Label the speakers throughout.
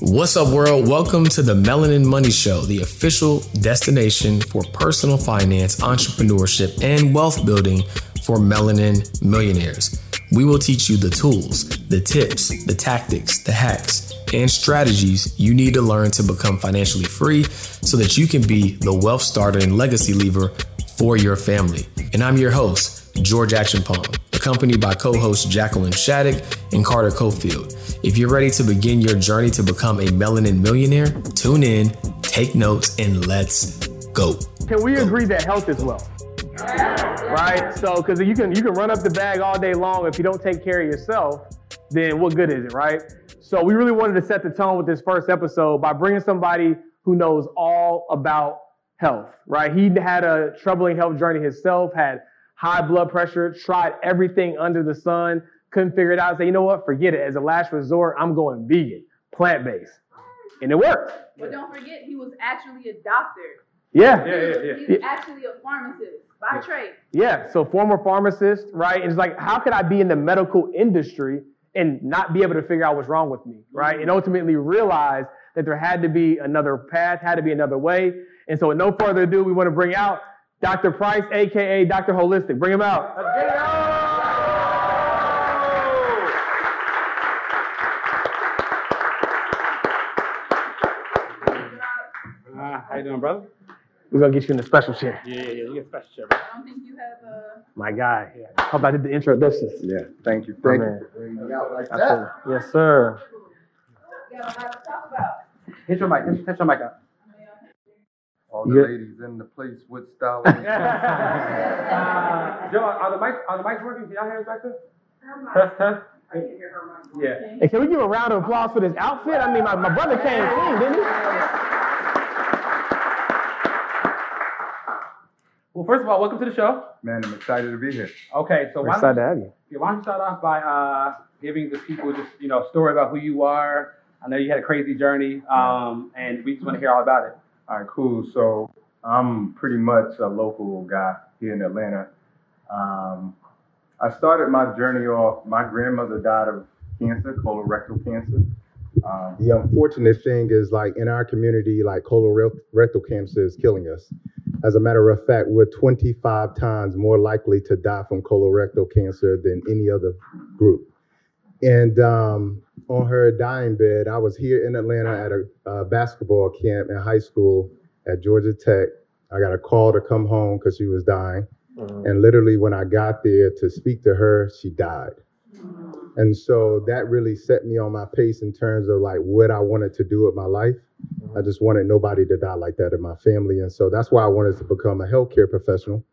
Speaker 1: What's up, world? Welcome to the Melanin Money Show, the official destination for personal finance, entrepreneurship, and wealth building for melanin millionaires. We will teach you the tools, the tips, the tactics, the hacks, and strategies you need to learn to become financially free so that you can be the wealth starter and legacy lever for your family. And I'm your host, George Acheampong, accompanied by co hosts Jacqueline Shattuck and Carter Cofield. If you're ready to begin your journey to become a melanin millionaire, tune in, take notes, and let's go.
Speaker 2: Can we agree that health is wealth? Right? So, because you can you can run up the bag all day long if you don't take care of yourself, then what good is it, right? So, we really wanted to set the tone with this first episode by bringing somebody who knows all about health, right? He had a troubling health journey himself, had high blood pressure, tried everything under the sun, couldn't figure it out. Say, you know what? Forget it. As a last resort, I'm going vegan, plant based, and it worked.
Speaker 3: But don't forget, he was actually a doctor.
Speaker 2: Yeah.
Speaker 3: Yeah, yeah, yeah. He was actually a pharmacist by trade.
Speaker 2: Yeah. So former pharmacist, right? And it's like, how could I be in the medical industry and not be able to figure out what's wrong with me, right? And mm-hmm. ultimately realize that there had to be another path, had to be another way. And so, with no further ado, we want to bring out Dr. Price, aka Dr. Holistic. Bring him out. Let's get it out.
Speaker 4: Uh, how you doing, brother?
Speaker 2: We're gonna get you in the special chair.
Speaker 4: Yeah, yeah, yeah. You get special chair, bro.
Speaker 3: I don't think you have a.
Speaker 2: My guy. Hope I did the introductions.
Speaker 5: Yeah, thank you.
Speaker 2: My
Speaker 5: Thank
Speaker 2: man.
Speaker 5: you for bringing out like
Speaker 2: Absolutely.
Speaker 5: that.
Speaker 2: Yes, sir.
Speaker 3: You got a lot to talk about.
Speaker 4: Hit your mic. Hit, hit your mic out.
Speaker 5: All the
Speaker 2: Yeah.
Speaker 5: ladies in the place with style.
Speaker 4: Uh, Joe, are the mics are the mics working? Can y'all hear us back there? Test, test. Yeah.
Speaker 2: Hey, can we give a round of applause for this outfit? I mean, my, my brother came clean, didn't he?
Speaker 4: Well, first of all, welcome to the show.
Speaker 5: Man, I'm excited to be here.
Speaker 4: Okay, so
Speaker 2: We're
Speaker 4: why
Speaker 2: excited
Speaker 4: don't,
Speaker 2: to have you.
Speaker 4: yeah, why don't you start off by uh, giving the people just you know a story about who you are? I know you had a crazy journey, um, and we just want to hear all about it.
Speaker 5: All right, cool. So I'm pretty much a local guy here in Atlanta. Um, I started my journey off. My grandmother died of cancer, colorectal cancer. Um,
Speaker 6: The unfortunate thing is, like in our community, like colorectal cancer is killing us. As a matter of fact, we're 25 times more likely to die from colorectal cancer than any other group. And um, on her dying bed, I was here in Atlanta at a uh, basketball camp in high school at Georgia Tech. I got a call to come home because she was dying. And literally, when I got there to speak to her, she died. And so that really set me on my pace in terms of like what I wanted to do with my life. I just wanted nobody to die like that in my family. And so that's why I wanted to become a healthcare professional.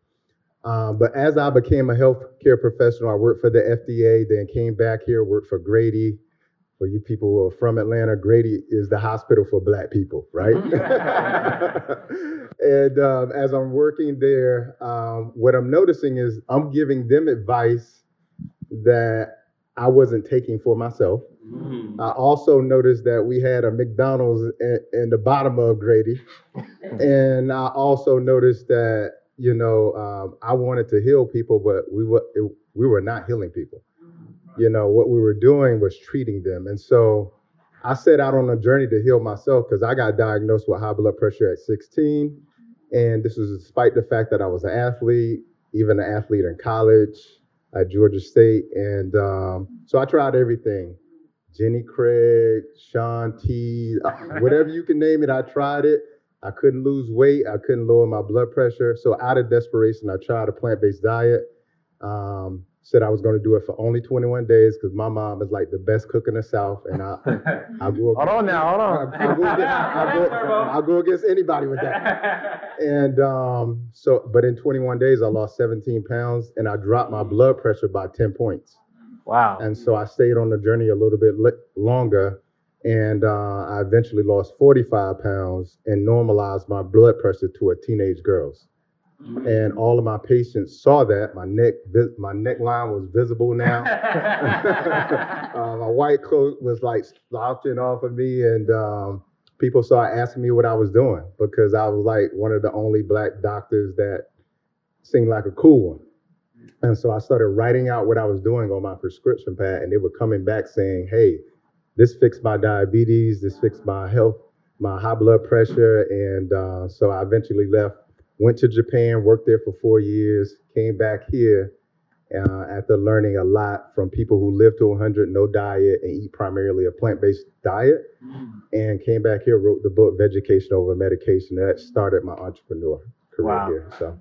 Speaker 6: Um, but as I became a healthcare professional, I worked for the FDA, then came back here, worked for Grady. For you people who are from Atlanta, Grady is the hospital for black people, right? and um, as I'm working there, um, what I'm noticing is I'm giving them advice that I wasn't taking for myself. I also noticed that we had a McDonald's in, in the bottom of Grady, and I also noticed that you know um, I wanted to heal people, but we were it, we were not healing people. You know what we were doing was treating them, and so I set out on a journey to heal myself because I got diagnosed with high blood pressure at 16, and this was despite the fact that I was an athlete, even an athlete in college at Georgia State, and um, so I tried everything. Jenny Craig, Shaun T, whatever you can name it, I tried it. I couldn't lose weight. I couldn't lower my blood pressure. So out of desperation, I tried a plant-based diet. Um, said I was going to do it for only 21 days because my mom is like the best cook in the South, and I, I go.
Speaker 2: Hold on now, hold
Speaker 6: I,
Speaker 2: on.
Speaker 6: I go against, I go, I go against anybody with that. And um, so, but in 21 days, I lost 17 pounds, and I dropped my blood pressure by 10 points.
Speaker 2: Wow.
Speaker 6: And so I stayed on the journey a little bit li- longer. And uh, I eventually lost 45 pounds and normalized my blood pressure to a teenage girl's. And all of my patients saw that. My neck, my neckline was visible now. uh, my white coat was like slouching off of me, and um, people started asking me what I was doing because I was like one of the only black doctors that seemed like a cool one. And so I started writing out what I was doing on my prescription pad, and they were coming back saying, "Hey, this fixed my diabetes. This fixed my health, my high blood pressure." And uh, so I eventually left, went to Japan, worked there for four years, came back here uh, after learning a lot from people who live to 100, no diet, and eat primarily a plant-based diet, and came back here, wrote the book "Vegetation Over Medication." That started my entrepreneur career
Speaker 2: Wow.
Speaker 6: here. So.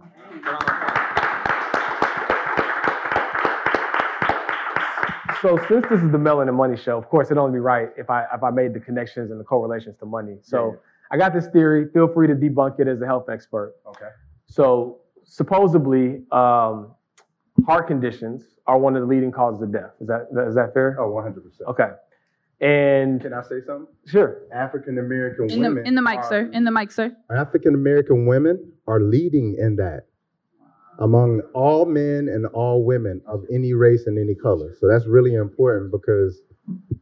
Speaker 2: So since this is the Melanin Money Show, of course, it'd only be right if I if I made the connections and the correlations to money. So I got this theory. Feel free to debunk it as a health expert.
Speaker 5: Okay.
Speaker 2: So supposedly, um, heart conditions are one of the leading causes of death. Is that is that fair?
Speaker 5: Oh, 100%.
Speaker 2: Okay. And
Speaker 5: Can I say something?
Speaker 2: sure.
Speaker 5: African American
Speaker 3: In
Speaker 5: women.
Speaker 3: the in the mic,
Speaker 5: are-
Speaker 3: sir. In the mic, sir.
Speaker 6: African American women are leading in that among all men and all women of any race and any color. So that's really important because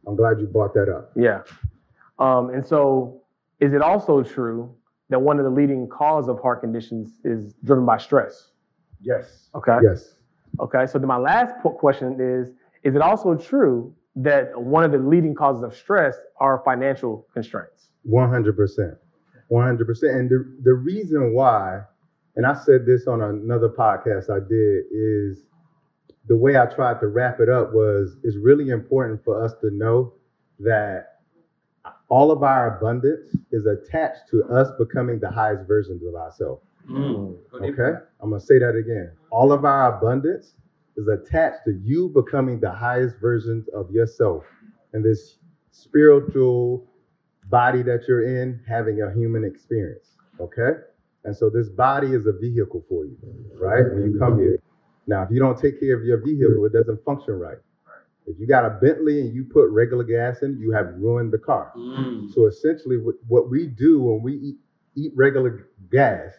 Speaker 6: I'm glad you brought that up.
Speaker 2: Yeah. Um, and so, is it also true that one of the leading cause of heart conditions is driven by stress?
Speaker 5: Yes.
Speaker 2: Okay.
Speaker 6: Yes.
Speaker 2: Okay. So then my last po- question is: Is it also true that one of the leading causes of stress are financial constraints?
Speaker 6: 100%. 100%. And the, the reason why, and I said this on another podcast I did, is the way I tried to wrap it up was it's really important for us to know that all of our abundance is attached to us becoming the highest versions of ourselves. Mm. Okay? I'm going to say that again. All of our abundance is attached to you becoming the highest versions of yourself and this spiritual body that you're in having a human experience. Okay? And so this body is a vehicle for you, right? When you come here. Now, if you don't take care of your vehicle, it doesn't function right. If you got a Bentley and you put regular gas in, you have ruined the car. Mm. So essentially, what, what we do when we eat, eat regular gas,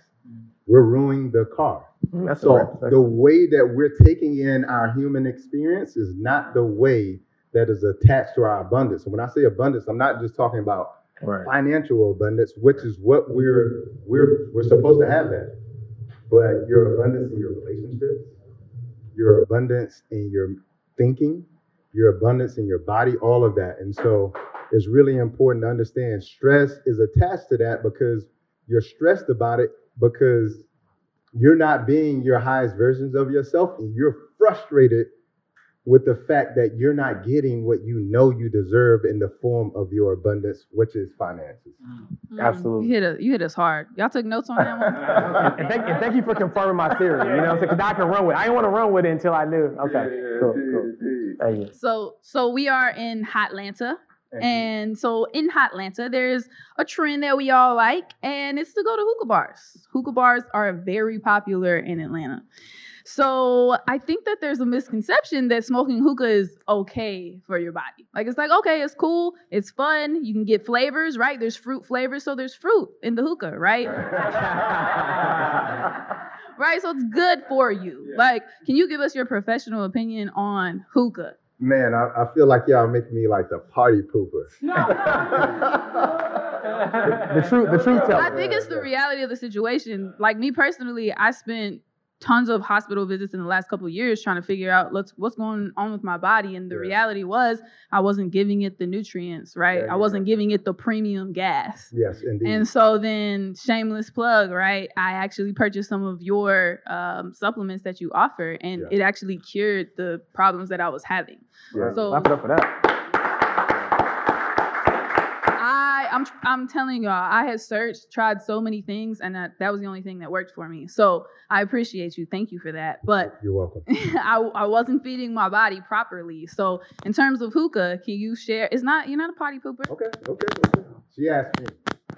Speaker 6: we're ruining the car.
Speaker 2: Mm, that's
Speaker 6: So
Speaker 2: correct.
Speaker 6: the way that we're taking in our human experience is not the way that is attached to our abundance. And when I say abundance, I'm not just talking about
Speaker 2: right.
Speaker 6: financial abundance, which is what we're we're we're supposed to have that. But your abundance in your relationships, your abundance in your thinking, your abundance in your body, all of that. And so it's really important to understand stress is attached to that because you're stressed about it because you're not being your highest versions of yourself and you're frustrated with the fact that you're not getting what you know you deserve in the form of your abundance, which is finances.
Speaker 2: Absolutely.
Speaker 3: Mm, You hit, us, you hit us hard. Y'all took notes on that one?
Speaker 2: and, and thank, and thank you for confirming my theory. You know, because I can run with. it. I didn't want to run with it until I knew. Okay, cool, cool. Thank you.
Speaker 3: So so we are in Hotlanta. And so in Hotlanta, there's a trend that we all like, and it's to go to hookah bars. Hookah bars are very popular in Atlanta. So I think that there's a misconception that smoking hookah is okay for your body. Like it's like, okay, it's cool, it's fun, you can get flavors, right? There's fruit flavors, so there's fruit in the hookah, right? right? So it's good for you. Like, can you give us your professional opinion on hookah?
Speaker 6: Man, I, I feel like y'all make me like the party pooper.
Speaker 2: The truth, the truth
Speaker 3: I think it's the reality of the situation. Like me personally, I spent tons of hospital visits in the last couple of years trying to figure out what's what's going on with my body. And the
Speaker 6: Yeah.
Speaker 3: reality was I wasn't giving it the nutrients, right?
Speaker 6: Yeah,
Speaker 3: I wasn't giving it the premium gas.
Speaker 6: Yes, indeed.
Speaker 3: And so then, shameless plug, right? I actually purchased some of your um, supplements that you offer, and
Speaker 6: Yeah.
Speaker 3: it actually cured the problems that I was having.
Speaker 6: Yeah.
Speaker 3: So
Speaker 2: Clap it up for that.
Speaker 3: I, I'm, I'm telling y'all, I had searched, tried so many things, and that, that was the only thing that worked for me. So I appreciate you. Thank you for that. But
Speaker 6: You're welcome.
Speaker 3: I, I wasn't feeding my body properly. So in terms of hookah, can you share? It's not you're not a party pooper.
Speaker 6: Okay, okay, okay. She asked me.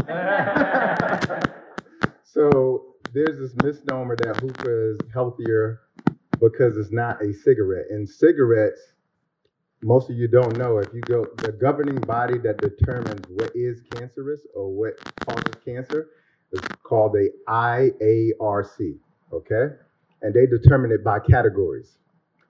Speaker 6: So there's this misnomer that hookah is healthier because it's not a cigarette. And cigarettes, most of you don't know, if you go, the governing body that determines what is cancerous or what causes cancer is called the IARC, okay? And they determine it by categories.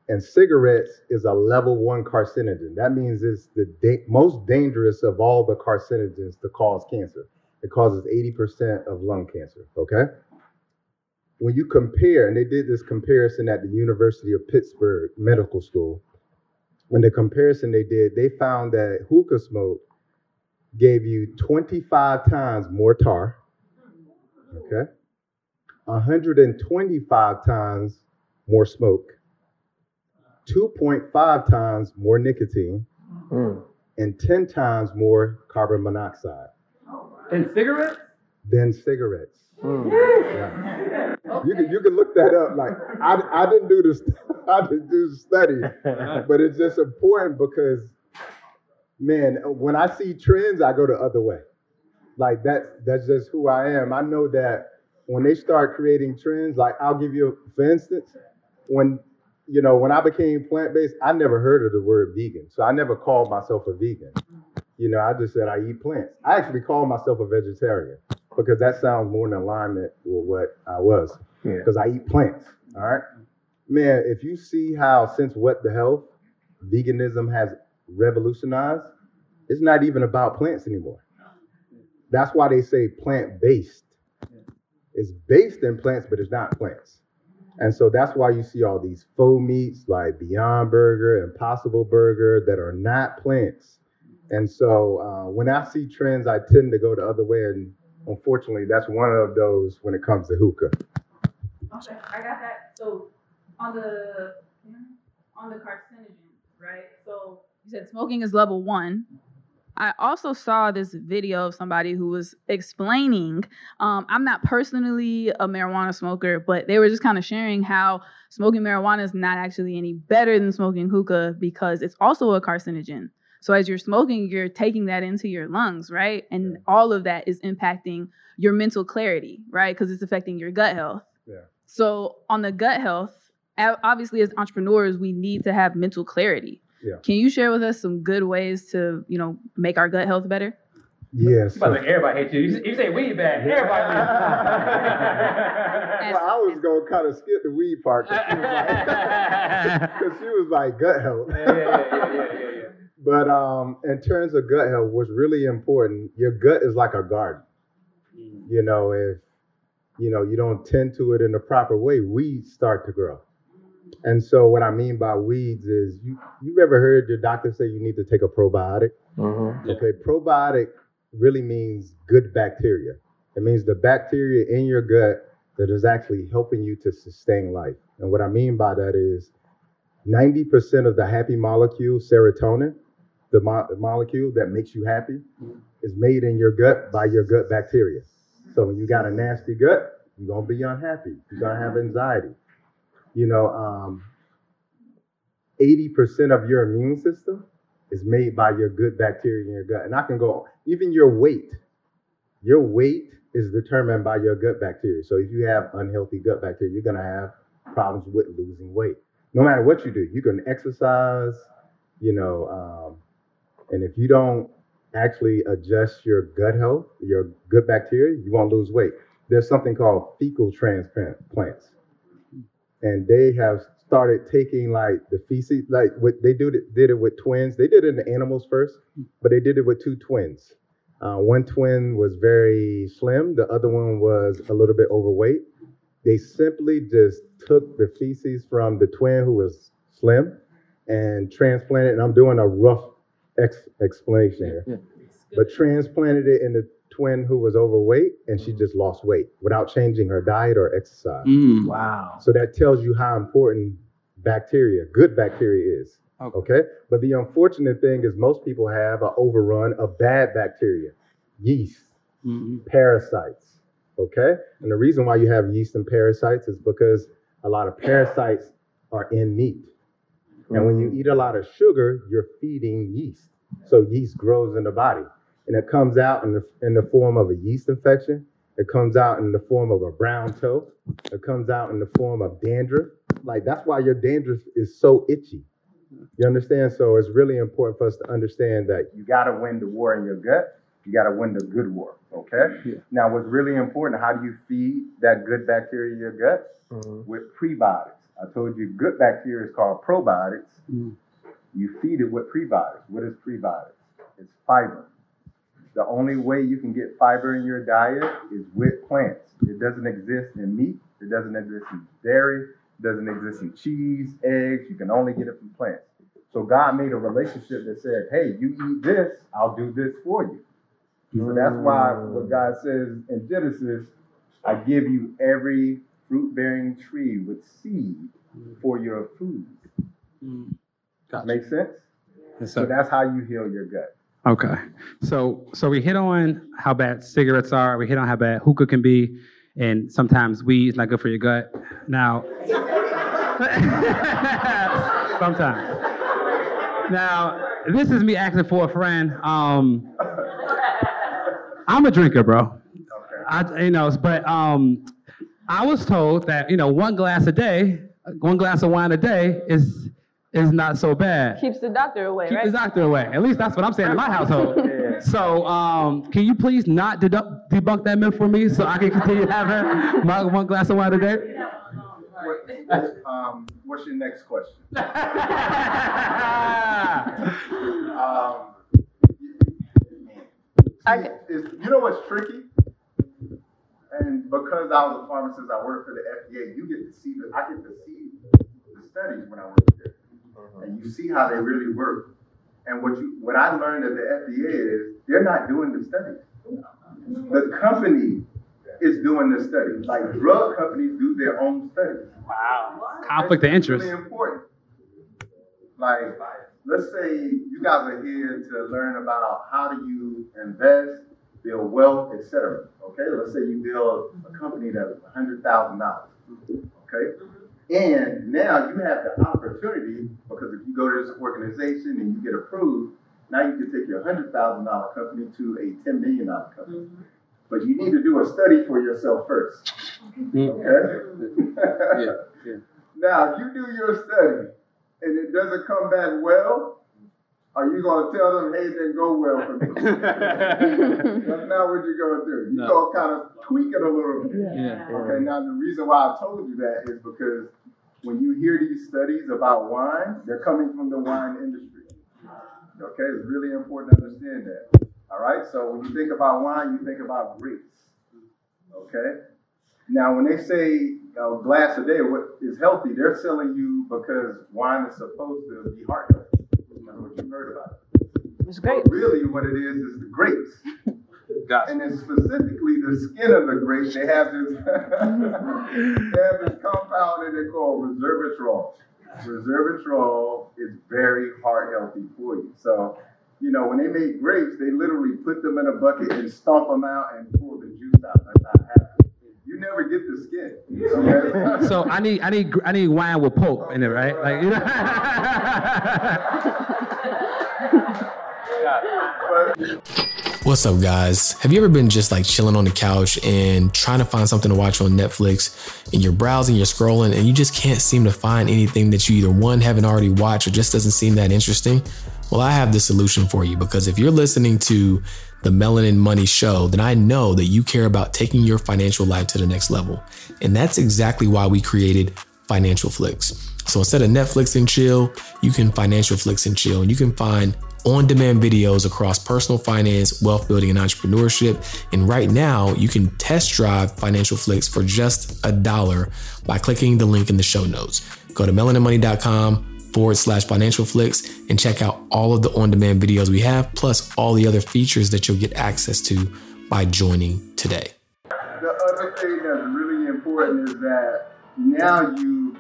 Speaker 6: And cigarettes is a level one carcinogen. That means it's the da- most dangerous of all the carcinogens to cause cancer. It causes 80% of lung cancer, okay? when you compare, and they did this comparison at the University of Pittsburgh Medical School, when the comparison they did, they found that hookah smoke gave you 25 times more tar, okay, 125 times more smoke, 2.5 times more nicotine,
Speaker 2: Mm.
Speaker 6: and 10 times more carbon monoxide
Speaker 4: And cigarettes?
Speaker 6: than cigarettes.
Speaker 2: Mm.
Speaker 6: Yeah. You can you can look that up. Like I, I didn't do this I didn't do the study, but it's just important because man, when I see trends, I go the other way. Like that that's just who I am. I know that when they start creating trends, like I'll give you for instance, when you know, when I became plant-based, I never heard of the word vegan. So I never called myself a vegan. You know, I just said I eat plants. I actually call myself a vegetarian because that sounds more in alignment with what I was.
Speaker 2: Yeah.
Speaker 6: Because I eat plants. All right. Man, if you see how since What the Health veganism has revolutionized, it's not even about plants anymore. That's why they say plant-based. It's based in plants, but it's not plants. And so that's why you see all these faux meats like Beyond Burger, Impossible Burger that are not plants. And so uh, when I see trends, I tend to go the other way. And unfortunately, that's one of those when it comes to hookah.
Speaker 3: Okay, I got that. So on the on the carcinogen, right? So you said smoking is level one. I also saw this video of somebody who was explaining. Um, I'm not personally a marijuana smoker, but they were just kind of sharing how smoking marijuana is not actually any better than smoking hookah because it's also a carcinogen. So as you're smoking, you're taking that into your lungs, right? And all of that is impacting your mental clarity, right? Because it's affecting your gut health.
Speaker 6: Yeah.
Speaker 3: So on the gut health, obviously as entrepreneurs, we need to have mental clarity.
Speaker 6: Yeah.
Speaker 3: Can you share with us some good ways to, you know, make our gut health better?
Speaker 6: Yes.
Speaker 4: You about to everybody hates you. You, you say weed bad. Everybody.
Speaker 6: well, I was gonna kind of skip the weed part because she, was like- 'cause she was like gut health.
Speaker 4: yeah, yeah, yeah, yeah, yeah, yeah.
Speaker 6: But um, in terms of gut health, what's really important, your gut is like a garden. You know, if you know you don't tend to it in the proper way, weeds start to grow. And so, what I mean by weeds is you you've ever heard your doctor say you need to take a probiotic?
Speaker 2: Mhm.
Speaker 4: Yeah.
Speaker 6: Okay, probiotic really means good bacteria. It means the bacteria in your gut that is actually helping you to sustain life. And what I mean by that is 90% of the happy molecule, serotonin, the, mo- the molecule that makes you happy, is made in your gut by your gut bacteria. So when you got a nasty gut, you're gonna be unhappy. You're gonna have anxiety. You know, um, 80% of your immune system is made by your good bacteria in your gut. And I can go, even your weight, your weight is determined by your gut bacteria. So if you have unhealthy gut bacteria, you're gonna have problems with losing weight. No matter what you do, you can exercise, you know, um, and if you don't actually adjust your gut health, your good bacteria, you won't lose weight. There's something called fecal transplants, and they have started taking like the feces, like what they do did it with twins. They did it in the animals first, but they did it with two twins. Uh, one twin was very slim, the other one was a little bit overweight. They simply just took the feces from the twin who was slim and transplanted. And I'm doing a rough ex- explanation here, but transplanted it in the twin who was overweight, and she just lost weight without changing her diet or exercise.
Speaker 4: Mm.
Speaker 2: Wow.
Speaker 6: So that tells you how important bacteria, good bacteria is.
Speaker 4: Okay.
Speaker 6: Okay. But the unfortunate thing is most people have an overrun of bad bacteria, yeast,
Speaker 4: Mhm.
Speaker 6: parasites. Okay. And the reason why you have yeast and parasites is because a lot of parasites are in meat. And when you eat a lot of sugar, you're feeding yeast. So yeast grows in the body. And it comes out in the, in the form of a yeast infection. It comes out in the form of a brown toe. It comes out in the form of dandruff. Like that's why your dandruff is so itchy. You understand? So it's really important for us to understand that you got to win the war in your gut. You got to win the good war. Okay.
Speaker 4: Yeah.
Speaker 6: Now, what's really important? How do you feed that good bacteria in your gut?
Speaker 2: Mhm.
Speaker 6: With prebiotics. I told you good bacteria is called probiotics.
Speaker 4: Mm.
Speaker 6: You feed it with prebiotics. What is prebiotics? It's fiber. The only way you can get fiber in your diet is with plants. It doesn't exist in meat. It doesn't exist in dairy. It doesn't exist in cheese, eggs. You can only get it from plants. So God made a relationship that said, "Hey, you eat this, I'll do this for you." So that's why what God says in Genesis, "I give you every fruit-bearing tree with seed for your food."
Speaker 4: Gotcha.
Speaker 6: Make sense?
Speaker 4: Yes,
Speaker 6: So
Speaker 4: sir.
Speaker 6: that's how you heal your gut.
Speaker 4: Okay. So so we hit on how bad cigarettes are. We hit on how bad hookah can be, and sometimes weed is not good for your gut. Now, sometimes. Now, this is me asking for a friend. Um, I'm a drinker, bro.
Speaker 6: Okay.
Speaker 4: I, you know, but um, I was told that you know one glass a day, one glass of wine a day is is not so bad.
Speaker 3: Keeps the doctor away,
Speaker 4: Keep
Speaker 3: right?
Speaker 4: the doctor away. At least that's what I'm saying in my household.
Speaker 6: Yeah.
Speaker 4: So, um, can you please not deduct, debunk that myth for me so I can continue having my one glass of wine a day?
Speaker 6: What, um, what's your next question? Um,
Speaker 3: I
Speaker 6: see, is, you know what's tricky? And because I was a pharmacist, I worked for the FDA. You get to see the, I get to see the studies when I work there, uh-huh. and you see how they really work. And what you, what I learned at the FDA is they're not doing the studies. The company is doing the studies. Like drug companies do their own studies.
Speaker 4: Wow. Conflict of interest.
Speaker 6: Really important. Like, let's say you guys are here to learn about how do you invest, build wealth, etc. Okay, let's say you build a mm-hmm. company that's hundred thousand dollars. Mm-hmm. Okay, mm-hmm. and now you have the opportunity because if you go to this organization and you get approved, now you can take your hundred thousand dollar company to a ten million dollar company. But you need to do a study for yourself first. Mm. Okay.
Speaker 4: yeah.
Speaker 6: Now, if you do your study and it doesn't come back well, are you going to tell them, hey, it didn't go well for me? That's not what you're going to do. You're
Speaker 4: No.
Speaker 6: going to kind of tweak it a little bit.
Speaker 4: Yeah.
Speaker 6: Okay, now the reason why I told you that is because when you hear these studies about wine, they're coming from the wine industry. Okay, it's really important to understand that. All right, so when you think about wine, you think about grapes. Okay, now when they say a glass a day what is healthy, they're selling you because wine is supposed to be heart healthy. That's what you heard about it.
Speaker 3: It's great.
Speaker 6: But really, what it is is the grapes.
Speaker 4: Gotcha.
Speaker 6: And then specifically the skin of the grape, they have this they have this compound in it called resveratrol. Resveratrol is very heart healthy for you. So, you know, when they make grapes, they literally put them in a bucket and stomp them out and pull the juice out. Never get the skin. Okay?
Speaker 4: So I need I need I need wine with pulp in it, right? Like you know.
Speaker 1: What's up, guys? Have you ever been just like chilling on the couch and trying to find something to watch on Netflix and you're browsing, you're scrolling, and you just can't seem to find anything that you either one haven't already watched or just doesn't seem that interesting? Well, I have the solution for you because if you're listening to the Melanin Money Show, then I know that you care about taking your financial life to the next level. And that's exactly why we created Financial Flicks. So instead of Netflix and chill, you can financial flicks and chill, and you can find on demand videos across personal finance, wealth building, and entrepreneurship. And right now, you can test drive Financial Flicks for just a dollar by clicking the link in the show notes. Go to melaninmoney.com forward slash financial flicks and check out all of the on demand videos we have, plus all the other features that you'll get access to by joining today.
Speaker 6: the other thing that's really important is that now you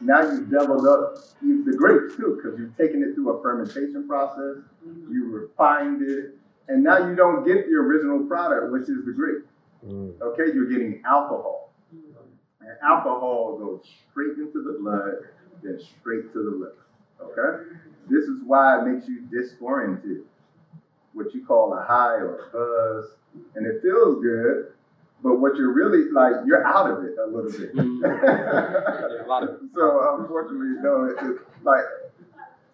Speaker 6: now you've developed up. You- the grapes too, because you've taken it through a fermentation process, mm-hmm. you refined it, and now you don't get the original product, which is the grape. Mm. Okay, you're getting alcohol. Mm. And alcohol goes straight into the blood, straight to the liver. Okay? This is why it makes you disoriented, what you call a high or a buzz, and it feels good, but what you're really like, you're out of it a little bit.
Speaker 4: a lot of
Speaker 6: so unfortunately, no, it, it's like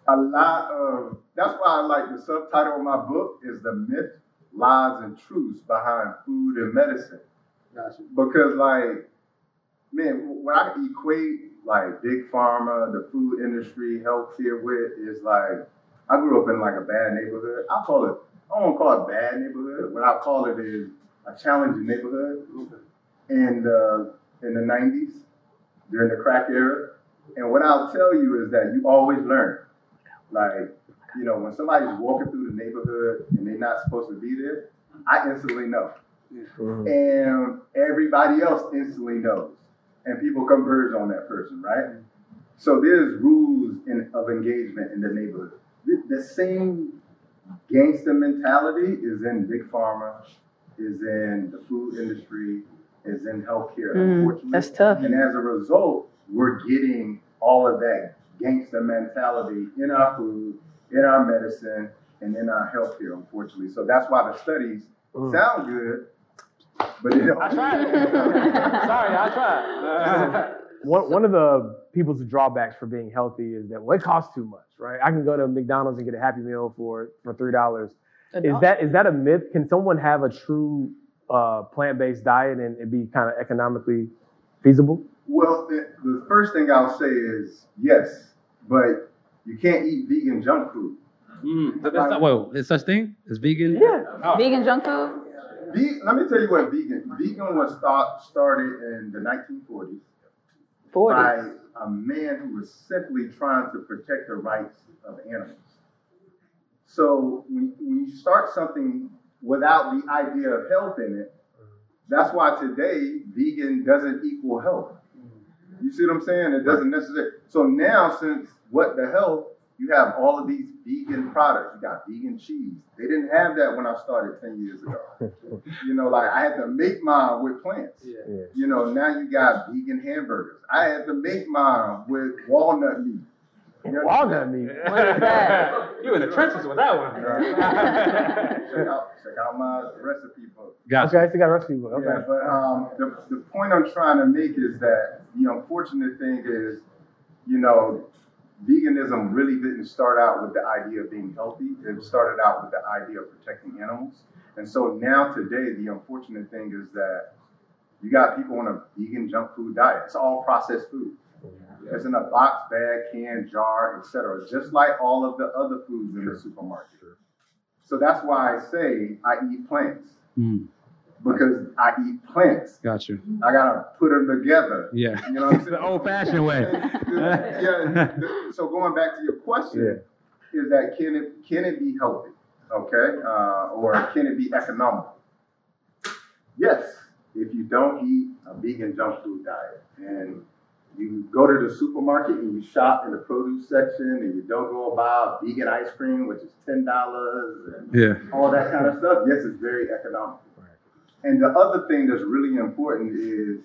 Speaker 6: a lot of. That's why I like the subtitle of my book is the myth, lies, and truths behind food and medicine. Gotcha. Because like, man, when I equate like big pharma, the food industry, healthcare with is like, I grew up in like a bad neighborhood. I call it. I don't call it bad neighborhood. What I call it is a challenging neighborhood. And uh, in the 90s during the crack era. And what I'll tell you is that you always learn. Like, you know, when somebody's walking through the neighborhood and they're not supposed to be there, I instantly know.
Speaker 2: Mhm.
Speaker 6: And everybody else instantly knows. And people converge on that person, right? So there's rules in, of engagement in the neighborhood. The, the same gangster mentality is in big pharma, is in the food industry, is in healthcare,
Speaker 3: Mm,
Speaker 6: unfortunately.
Speaker 3: that's tough.
Speaker 6: And as a result, we're getting all of that gangster mentality in our food, in our medicine, and in our healthcare, unfortunately. So that's why the studies
Speaker 2: Mm.
Speaker 6: sound good, but they don't.
Speaker 4: I tried. Sorry, I tried.
Speaker 2: One, one of the people's drawbacks for being healthy is that well, it costs too much, right? I can go to McDonald's and get a Happy Meal for for three dollars. Is that is that a myth? Can someone have a true uh, plant based diet and it be kind of economically feasible?
Speaker 6: Well, the, the first thing I'll say is yes, but you can't eat vegan junk food.
Speaker 4: Mm, that's not, whoa, is such thing? Is vegan?
Speaker 2: Yeah.
Speaker 4: Oh.
Speaker 3: Vegan junk food?
Speaker 6: Ve- let me tell you what vegan. Vegan was start, started in the 1940s
Speaker 3: 40.
Speaker 6: by a man who was simply trying to protect the rights of animals. So when, when you start something without the idea of health in it, that's why today vegan doesn't equal health. You see what I'm saying? It doesn't necessarily. So now, since What the Health, you have all of these vegan products. You got vegan cheese. They didn't have that when I started 10 years ago. you know, like I had to make mine with plants.
Speaker 2: Yeah.
Speaker 6: You know, now you got vegan hamburgers. I had to make mine with walnut meat. You know what I'm
Speaker 2: Walnut meat.
Speaker 3: What is that?
Speaker 4: you in the trenches with that one.
Speaker 6: saying? check out, check out my recipe book.
Speaker 4: Gotcha.
Speaker 2: Okay, I still got a recipe book. Okay.
Speaker 6: Yeah, but um, the, the point I'm trying to make is that the unfortunate thing is, you know, veganism really didn't start out with the idea of being healthy. It started out with the idea of protecting animals. And so now today, the unfortunate thing is that you got people on a vegan junk food diet. It's all processed food. It's in a box, bag, can, jar, etc. Just like all of the other foods in the supermarket. So that's why I say I eat plants
Speaker 4: Mm,
Speaker 6: because I eat plants.
Speaker 4: gotcha.
Speaker 6: I gotta put them together.
Speaker 4: Yeah.
Speaker 6: You know what I'm saying?
Speaker 4: the old fashioned way.
Speaker 6: yeah. So going back to your question, is that can it can it be healthy? Okay, uh, or can it be economical? Yes, if you don't eat a vegan junk food diet and you go to the supermarket and you shop in the produce section and you don't go buy vegan ice cream, which is ten dollars and
Speaker 4: Yeah.
Speaker 6: all that kind of stuff. Yes, it's very economical. And the other thing that's really important is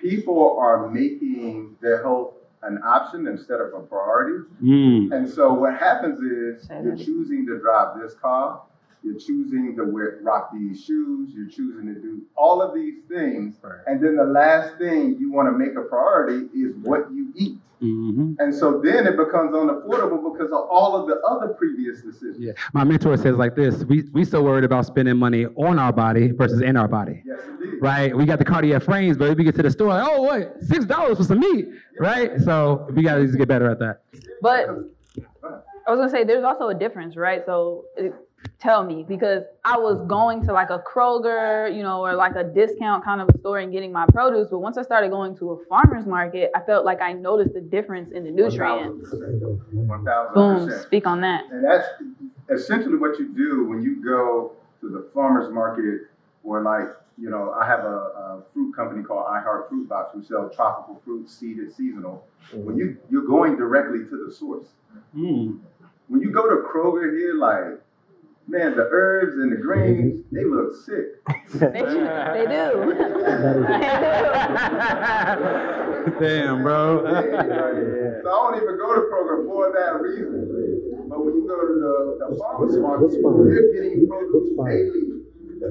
Speaker 6: people are making their health an option instead of a priority.
Speaker 4: Mm.
Speaker 6: And so what happens is
Speaker 3: Say
Speaker 6: you're choosing to drive this car, you're choosing to wear, rock these shoes, you're choosing to do all of these things.
Speaker 2: Right.
Speaker 6: And then the last thing you want to make a priority is what you eat.
Speaker 4: hmm
Speaker 6: And so then it becomes unaffordable because of all of the other previous decisions.
Speaker 4: Yeah. My mentor says like this: we we so worried about spending money on our body versus in our body.
Speaker 6: Yes, indeed.
Speaker 4: Right? We got the Cartier frames, but if we get to the store like, oh what? six dollars for some meat, right? So we gotta just get better at that.
Speaker 3: But I was gonna say there's also a difference, right? So it, tell me because I was going to like a Kroger, you know, or like a discount kind of a store and getting my produce, but once I started going to a farmer's market, I felt like I noticed the difference in the nutrients.
Speaker 6: 1000%.
Speaker 3: Boom, speak on that.
Speaker 6: And that's essentially what you do when you go to the farmer's market or like, you know, I have a, a fruit company called I Heart Fruit Box who sell tropical fruit, seeded, seasonal. When you, you're going directly to the source.
Speaker 4: Mm.
Speaker 6: When you go to Kroger here, like, man, the herbs and the greens, they look sick.
Speaker 3: They, they do.
Speaker 4: Damn, bro.
Speaker 6: So I don't even go to Kroger for that reason. But when you go to the, the farmer's market, you're getting produce daily.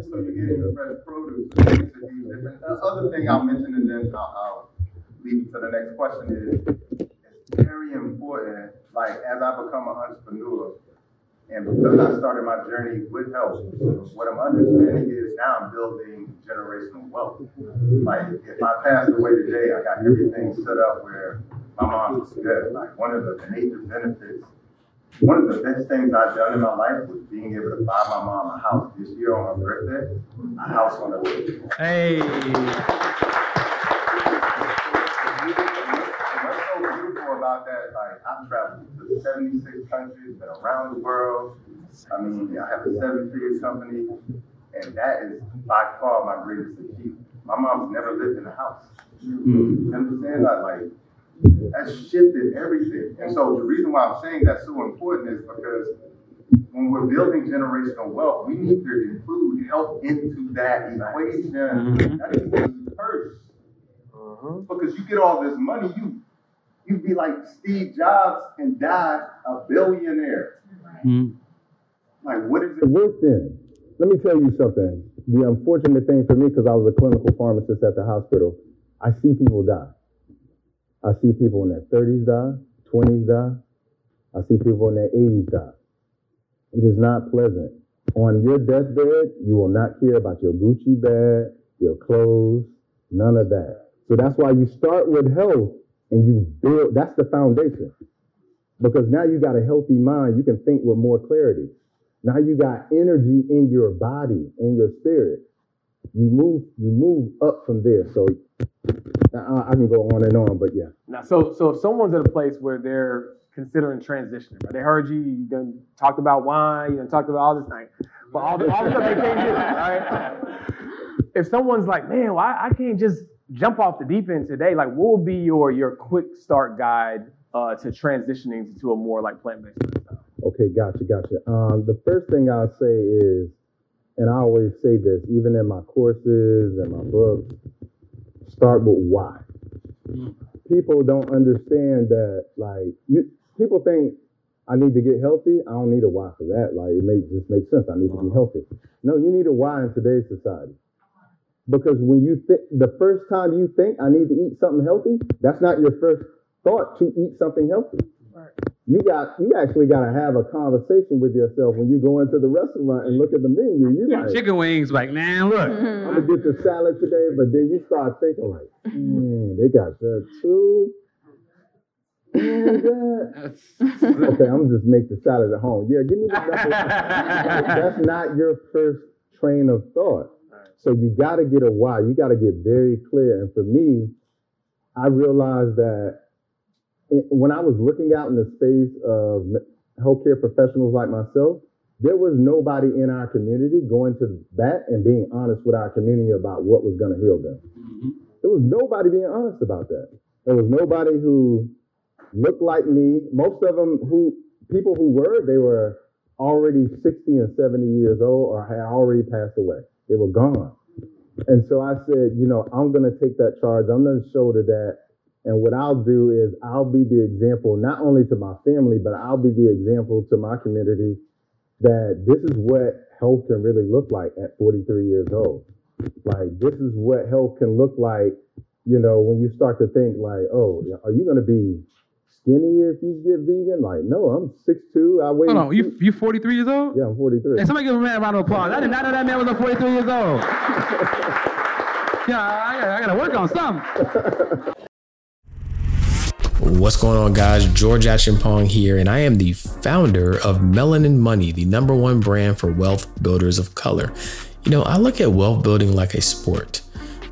Speaker 6: So you're getting the fresh produce. It makes it use different. The other thing I'll mention, and then I'll, I'll lead you to the next question is, it's very important, like as I become an entrepreneur, and because I started my journey with health, what I'm understanding is now I'm building generational wealth. Like if I passed away today, I got everything set up where my mom was good. Like one of the major benefits, one of the best things I've done in my life was being able to buy my mom a house this year on her birthday, a house on the lake.
Speaker 4: Hey.
Speaker 5: What's so beautiful about that? Like I've traveled 76 countries, been around the world. I mean, I have a seven-figure company, and that is by far my greatest achievement. My mom's never lived in a house. You understand? Like, like that shifted everything. And so the reason why I'm saying that's so important is because when we're building generational wealth, we need to include health into that equation.
Speaker 4: Mhm.
Speaker 5: That is first. Because you get all this money, you you'd be like Steve Jobs and die a billionaire.
Speaker 4: Mhm.
Speaker 5: Like, what is
Speaker 6: The
Speaker 5: it?
Speaker 6: worst thing, let me tell you something. The unfortunate thing for me, because I was a clinical pharmacist at the hospital, I see people die. I see people in their 30s die, 20s die. I see people in their 80s die. It is not pleasant. On your deathbed, you will not care about your Gucci bag, your clothes, none of that. So that's why you start with health and you build, that's the foundation. Because now you got a healthy mind, you can think with more clarity. Now you got energy in your body, in your spirit. You move, you move up from there. So I, I can go on and on, but yeah.
Speaker 2: Now, so so if someone's at a place where they're considering transitioning, right? They heard you, you done talked about wine, you done talked about all this thing, but all the all the stuff they can't do, right? If someone's like, man, well, I, I can't just jump off the deep end today, like, what will be your your quick start guide uh, to transitioning to a more like plant based lifestyle?
Speaker 6: Okay, gotcha, gotcha. Um, the first thing I'll say is, and I always say this, even in my courses and my books, start with why. People don't understand that, like, you people think I need to get healthy. I don't need a why for that. Like, it makes just makes sense. I need to be healthy. No, you need a why in today's society. Because when you think the first time you think I need to eat something healthy, that's not your first thought to eat something healthy. You got you actually got to have a conversation with yourself when you go into the restaurant and look at the menu. You like,
Speaker 4: Chicken wings, like, man, look. Mm-hmm.
Speaker 6: I'm gonna get the salad today, but then you start thinking like, man, they got that too. And. Okay, I'm gonna just make the salad at home. Yeah, give me the That's not your first train of thought. So you got to get a why. You got to get very clear. And for me, I realized that it, when I was looking out in the space of healthcare professionals like myself, there was nobody in our community going to the bat and being honest with our community about what was going to heal them. Mm-hmm. There was nobody being honest about that. There was nobody who looked like me. Most of them who people who were, they were already 60 and 70 years old or had already passed away. They were gone. And so I said, you know, I'm going to take that charge. I'm going to shoulder that. And what I'll do is I'll be the example, not only to my family, but I'll be the example to my community that this is what health can really look like at 43 years old. Like, this is what health can look like, you know, when you start to think, like, oh, are you going to be skinny if you get vegan? Like, no, I'm 6'2. I weigh.
Speaker 4: Hold on, you you 43 years old?
Speaker 6: Yeah, I'm 43.
Speaker 4: Hey, somebody give a man a round of applause. I did not know that man was 43 years old. yeah, I, gotta- I gotta work on something.
Speaker 1: What's going on, guys? George Acheampong here, and I am the founder of Melanin Money, the number one brand for wealth builders of color. You know, I look at wealth building like a sport.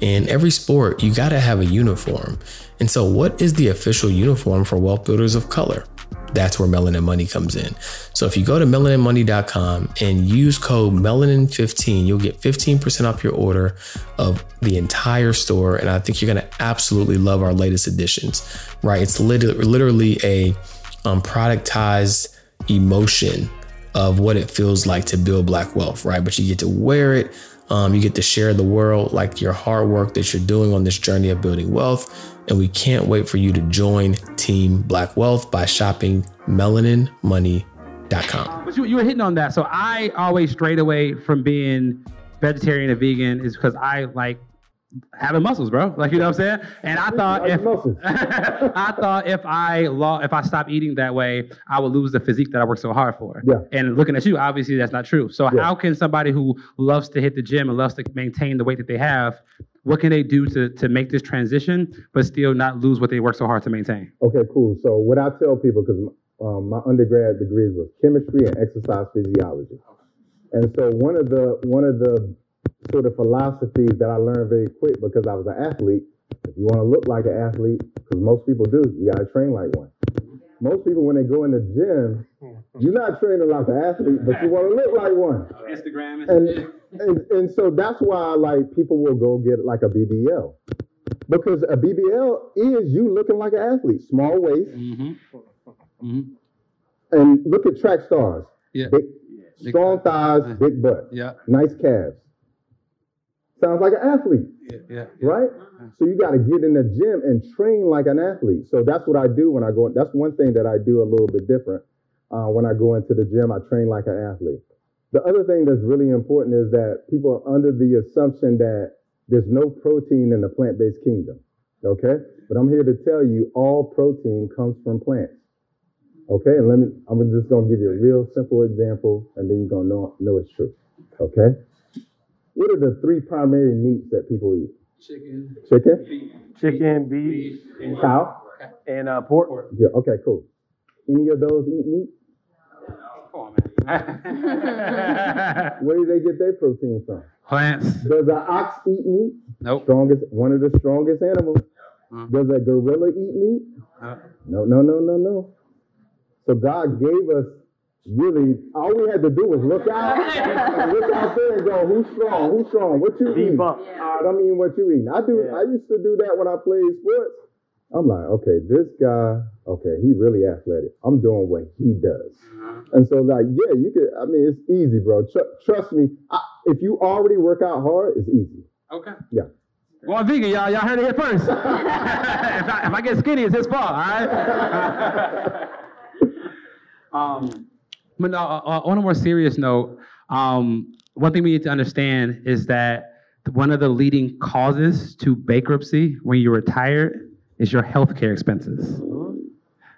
Speaker 1: In every sport, you got to have a uniform. And so, what is the official uniform for wealth builders of color? That's where Melanin Money comes in. So if you go to melaninmoney.com and use code melanin15, you'll get 15% off your order of the entire store. And I think you're to absolutely love our latest additions, right? It's literally a um, productized emotion of what it feels like to build black wealth, right? But you get to wear it. Um, you get to share the world, like your hard work that you're doing on this journey of building wealth. And we can't wait for you to join Team Black Wealth by shopping melaninmoney.com.
Speaker 4: You, you were hitting on that. So I always strayed away from being vegetarian and vegan is because I like having muscles, bro. Like you know what I'm saying? And I thought if. I thought if I lo- if I stopped eating that way, I would lose the physique that I worked so hard for.
Speaker 6: Yeah.
Speaker 4: And looking at you, obviously that's not true. So
Speaker 6: Yeah.
Speaker 4: how can somebody who loves to hit the gym and loves to maintain the weight that they have, what can they do to to make this transition but still not lose what they work so hard to maintain?
Speaker 6: Okay, cool. So what I tell people, because um, my undergrad degrees was chemistry and exercise physiology, and so one of the one of the sort of philosophies that I learned very quick because I was an athlete. If you want to look like an athlete, because most people do, you got to train like one. most people when they go in the gym, you're not training like an athlete, but you want to look like one.
Speaker 4: Instagram
Speaker 6: And, and and so that's why like people will go get like a BBL. Because a BBL is you looking like an athlete, small waist,
Speaker 4: Mm-hmm. Mm-hmm.
Speaker 6: and look at track stars.
Speaker 4: Yeah.
Speaker 6: Big,
Speaker 4: Big
Speaker 6: strong thighs, big butt,
Speaker 4: Yeah.
Speaker 6: nice calves. Sounds like an athlete.
Speaker 4: Yeah. Yeah.
Speaker 6: right? So you got to get in the gym and train like an athlete. So that's what I do when I go. That's one thing that I do a little bit different. Uh, when I go into the gym, I train like an athlete. The other thing that's really important is that people are under the assumption that there's no protein in the plant-based kingdom. Okay, but I'm here to tell you all protein comes from plants. Okay, and let me. I'm just gonna give you a real simple example, and then you're gonna know know it's true. Okay, what are the three primary meats that people eat?
Speaker 4: Chicken.
Speaker 6: Chicken,
Speaker 2: Chicken, beef,
Speaker 6: cow.
Speaker 2: and uh, pork.
Speaker 6: Yeah, okay, cool. Any of those eat meat?
Speaker 4: Come on, man.
Speaker 6: Where do they get their protein from?
Speaker 4: Plants.
Speaker 6: Does an ox eat meat?
Speaker 4: Nope.
Speaker 6: Strongest, one of the strongest animals.
Speaker 4: Mm.
Speaker 6: Does a gorilla eat meat?
Speaker 4: Uh,
Speaker 6: No, no, no, no, no. So God gave us really, all we had to do was look out, look out there and go, who's strong? Who's strong? What you eat?
Speaker 2: Debunk.
Speaker 6: I don't mean what you eat. I do.
Speaker 2: Yeah.
Speaker 6: I used to do that when I played sports. I'm like, okay, this guy, okay, he really athletic. I'm doing what he does. And so, like, yeah, you could. I mean, it's easy, bro. Tr- trust me. I, if you already work out hard, it's easy.
Speaker 4: okay.
Speaker 6: Yeah.
Speaker 4: Going vegan, y'all. Y'all heard it here first. if, I, if I get skinny, it's his fault. All right. um, but no, uh, on a more serious note, um, one thing we need to understand is that one of the leading causes to bankruptcy when you retire is your healthcare expenses.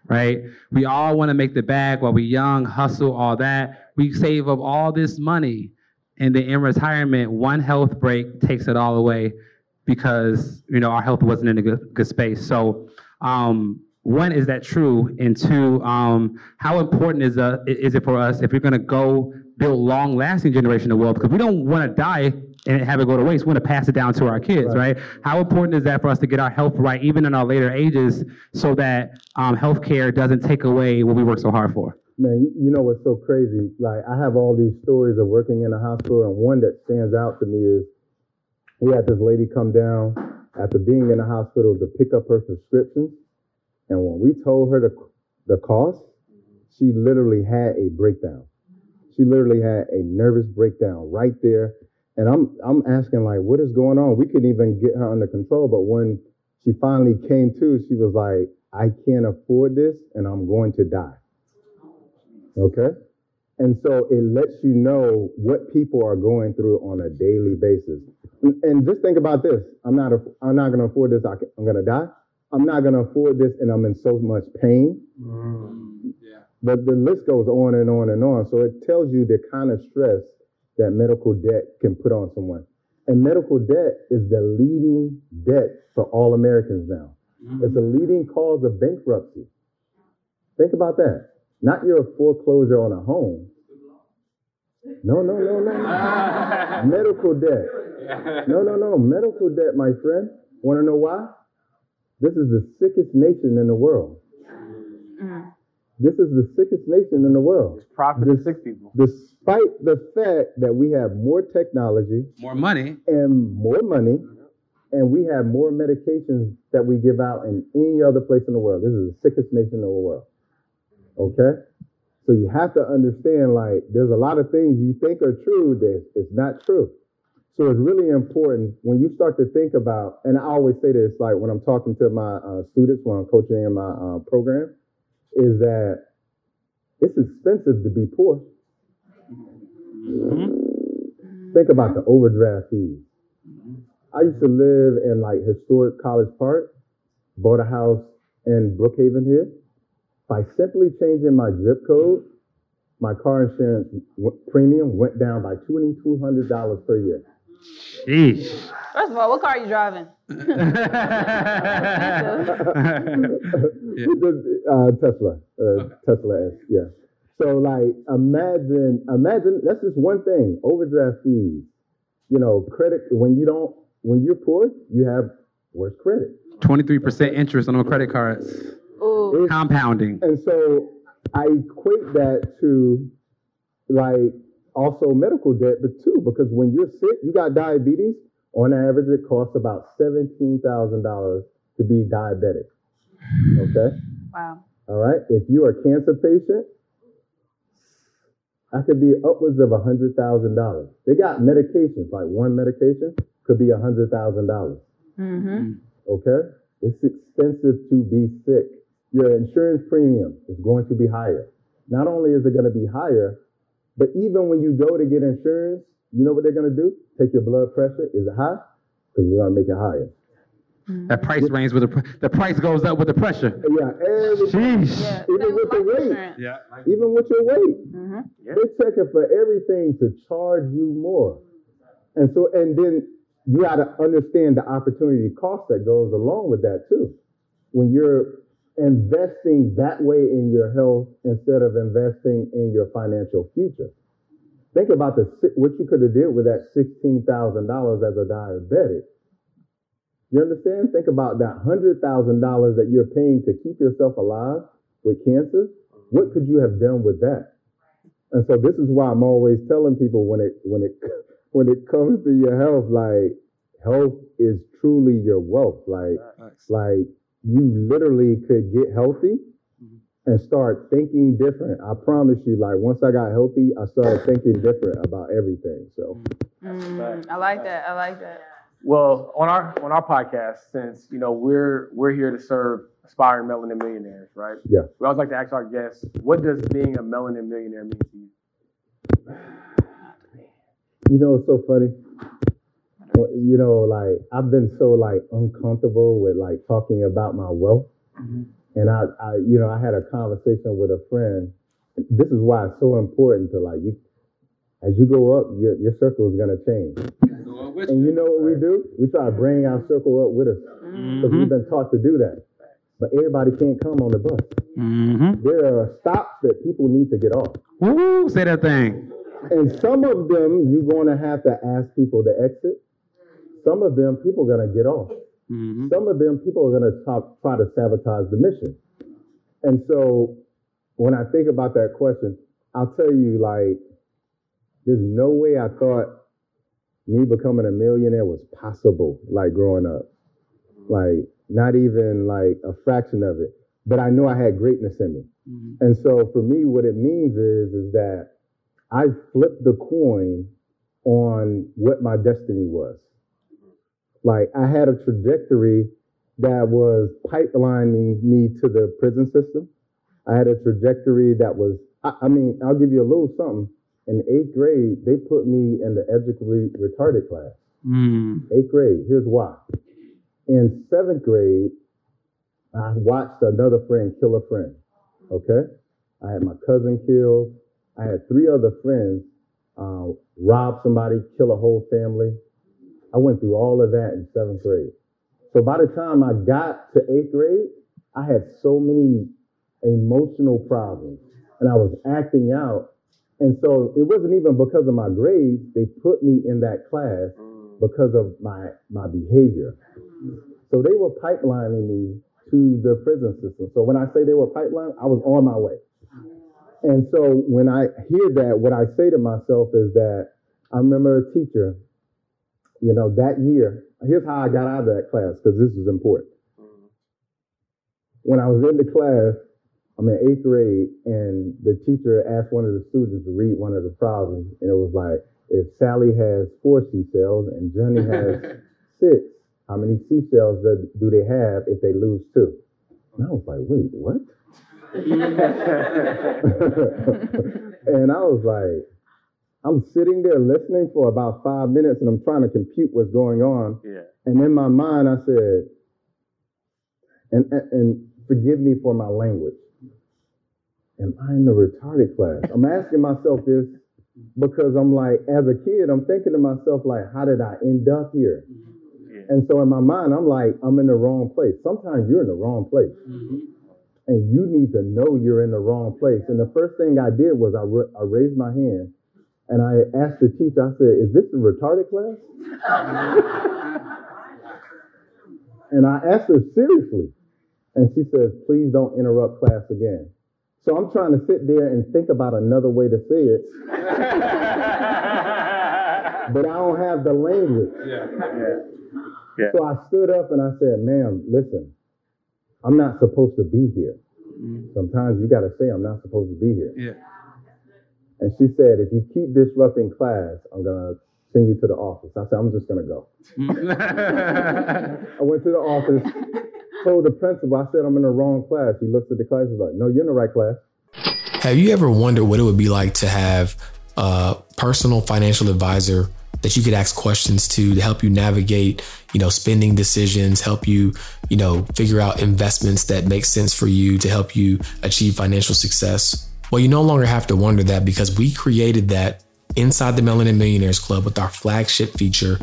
Speaker 4: Right? We all want to make the bag while we're young, hustle, all that. We save up all this money, and then in retirement, one health break takes it all away because you know our health wasn't in a good, good space. So, um, one is that true, and two, um, how important is uh, is it for us if we're going to go build long-lasting generation generational wealth? Because we don't want to die and have it go to waste. We want to pass it down to our kids, right. How important is that for us to get our health right, even in our later ages, so that um, healthcare doesn't take away what we work so hard for?
Speaker 6: Man, you, you know what's so crazy? Like, I have all these stories of working in a hospital, and one that stands out to me is we had this lady come down after being in the hospital to pick up her prescriptions, and when we told her the the cost, mm-hmm. she literally had a breakdown. She literally had a nervous breakdown right there. And I'm I'm asking like, what is going on? We couldn't even get her under control. But when she finally came to, she was like, I can't afford this, and I'm going to die. Oh, okay. And so it lets you know what people are going through on a daily basis. And, and just think about this: I'm not, a, I'm not going to afford this. I I'm going to die. I'm not going to afford this, and I'm in so much pain. Mm-hmm.
Speaker 4: Yeah.
Speaker 6: But the list goes on and on and on. So it tells you the kind of stress that medical debt can put on someone. And medical debt is the leading debt for all Americans now. Mm-hmm. It's a leading cause of bankruptcy. Think about that. Not your foreclosure on a home. No, no, no, no. medical debt. No, no, no. Medical debt, my friend. Want to know why? This is the sickest nation in the world. Mm. This is the sickest nation in the world.
Speaker 2: Profit
Speaker 6: This-
Speaker 2: of six people.
Speaker 6: Despite the fact that we have more technology
Speaker 4: More money.
Speaker 6: and more money, and we have more medications that we give out in any other place in the world. This is the sickest nation in the world. Okay? So you have to understand, like, there's a lot of things you think are true that it's not true. So it's really important when you start to think about, and I always say this, like when I'm talking to my uh, students, when I'm coaching in my uh, program, is that it's expensive to be poor. Think about the overdraft fees. I used to live in like historic College Park, bought a house in Brookhaven here. By simply changing my zip code, my car insurance w- premium went down by $2,200 per year.
Speaker 4: Sheesh.
Speaker 3: First of all, what car are you driving?
Speaker 6: The, uh, Tesla, uh, Tesla S, yeah. So like, imagine, imagine that's just one thing. Overdraft fees, you know, credit. When you don't, when you're poor, you have worse credit.
Speaker 4: 23% interest on our credit cards.
Speaker 3: Ooh.
Speaker 4: Compounding.
Speaker 6: And so I equate that to like also medical debt, but too, because when you're sick, you got diabetes, on average, it costs about $17,000 to be diabetic. Okay?
Speaker 3: Wow.
Speaker 6: All right? If you're a cancer patient, that could be upwards of $100,000. They got medications, like one medication could be $100,000.
Speaker 3: Mm-hmm.
Speaker 6: Okay? It's expensive to be sick. Your insurance premium is going to be higher. Not only is it going to be higher, but even when you go to get insurance, you know what they're going to do? Take your blood pressure. Is it high? Because we're going to make it higher.
Speaker 4: That price range with the pr- the price goes up with the pressure.
Speaker 6: Yeah, everything.
Speaker 3: Yeah.
Speaker 6: Even with the weight.
Speaker 4: Yeah.
Speaker 6: Even with your weight.
Speaker 3: Mm-hmm.
Speaker 6: They're checking for everything to charge you more. And so, and then you got to understand the opportunity cost that goes along with that too. When you're investing that way in your health instead of investing in your financial future. Think about the what you could have did with that sixteen thousand dollars as a diabetic. You understand? Think about that hundred thousand dollars that you're paying to keep yourself alive with cancer. What could you have done with that? And so this is why I'm always telling people when it when it when it comes to your health, like health is truly your wealth. Like like you literally could get healthy and start thinking different. I promise you, like once I got healthy, I started thinking different about everything. So
Speaker 3: Mm, I like that. I like that.
Speaker 2: Well, on our on our podcast, since you know we're we're here to serve aspiring melanin millionaires, right?
Speaker 6: Yeah.
Speaker 2: We always like to ask our guests, what does being a melanin millionaire mean to you?
Speaker 6: you know, it's so funny. Well, You know, like I've been so like uncomfortable with like talking about my wealth, and I, I, you know, I had a conversation with a friend. This is why it's so important to like you. As you go up, your, your circle is gonna change. And you know what we do? We try to bring our circle up with us because we've been taught to do that. But everybody can't come on the bus.
Speaker 4: Mm-hmm.
Speaker 6: There are stops that people need to get off.
Speaker 4: Woo, say that thing.
Speaker 6: And some of them you're going to have to ask people to exit. Some of them people are going to get off.
Speaker 4: Mm-hmm.
Speaker 6: Some of them people are going to try to sabotage the mission. And so when I think about that question, I'll tell you like, there's no way I thought me becoming a millionaire was possible, like growing up. Like, not even like a fraction of it. But I know I had greatness in me. And so for me, what it means is, is that I flipped the coin on what my destiny was. Like I had a trajectory that was pipelining me to the prison system. I had a trajectory that was, I, I mean, I'll give you a little something. In eighth grade, they put me in the educably retarded class.
Speaker 4: Mm.
Speaker 6: Eighth grade, here's why. In seventh grade, I watched another friend kill a friend. Okay? I had my cousin killed. I had three other friends uh, rob somebody, kill a whole family. I went through all of that in seventh grade. So by the time I got to eighth grade, I had so many emotional problems and I was acting out. And so it wasn't even because of my grades. They put me in that class mm. because of my, my behavior. So they were pipelining me to the prison system. So when I say they were pipeline, I was on my way. And so when I hear that, what I say to myself is that I remember a teacher, you know, that year, here's how I got out of that class, because this is important. When I was in the class, I'm in eighth grade, and the teacher asked one of the students to read one of the problems, and it was like, if Sally has four seashells and Johnny has six, how many seashells do, do they have if they lose two? And I was like, wait, what? and I was like, I'm sitting there listening for about five minutes and I'm trying to compute what's going on.
Speaker 2: Yeah.
Speaker 6: And in my mind, I said, and, and, and forgive me for my language. Am I in the retarded class? I'm asking myself this because I'm like, as a kid, I'm thinking to myself, like, how did I end up here? And so in my mind, I'm like, I'm in the wrong place. Sometimes you're in the wrong place. Mm-hmm. And you need to know you're in the wrong place. And the first thing I did was I, ra- I raised my hand and I asked the teacher, I said, Is this a retarded class? and I asked her seriously. And she says, please don't interrupt class again. So I'm trying to sit there and think about another way to say it. but I don't have the language.
Speaker 4: Yeah.
Speaker 5: Yeah.
Speaker 6: So I stood up and I said, ma'am, listen, I'm not supposed to be here. Mm. Sometimes you got to say, I'm not supposed to be here.
Speaker 4: Yeah.
Speaker 6: And she said, if you keep disrupting class, I'm going to send you to the office. I said, I'm just going to go. I went to the office, told the principal, I said, I'm in the wrong class. He looks at the class, he's like, no, you're in the right class.
Speaker 1: Have you ever wondered what it would be like to have a personal financial advisor that you could ask questions to to help you navigate, you know, spending decisions, help you, you know, figure out investments that make sense for you to help you achieve financial success? Well, you no longer have to wonder that because we created that inside the Melanin Millionaires Club with our flagship feature,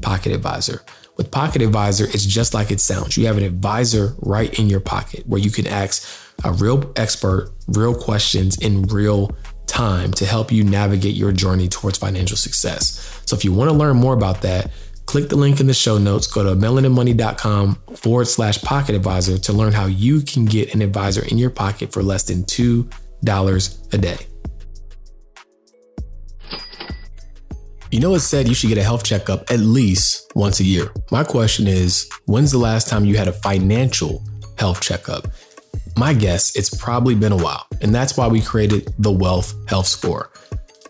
Speaker 1: Pocket Advisor. With Pocket Advisor, it's just like it sounds. You have an advisor right in your pocket where you can ask a real expert real questions in real time to help you navigate your journey towards financial success. So if you want to learn more about that, click the link in the show notes, go to melaninmoney.com forward slash pocket advisor to learn how you can get an advisor in your pocket for less than $2 a day. You know, it said you should get a health checkup at least once a year. My question is when's the last time you had a financial health checkup? My guess, it's probably been a while, and that's why we created the Wealth Health Score.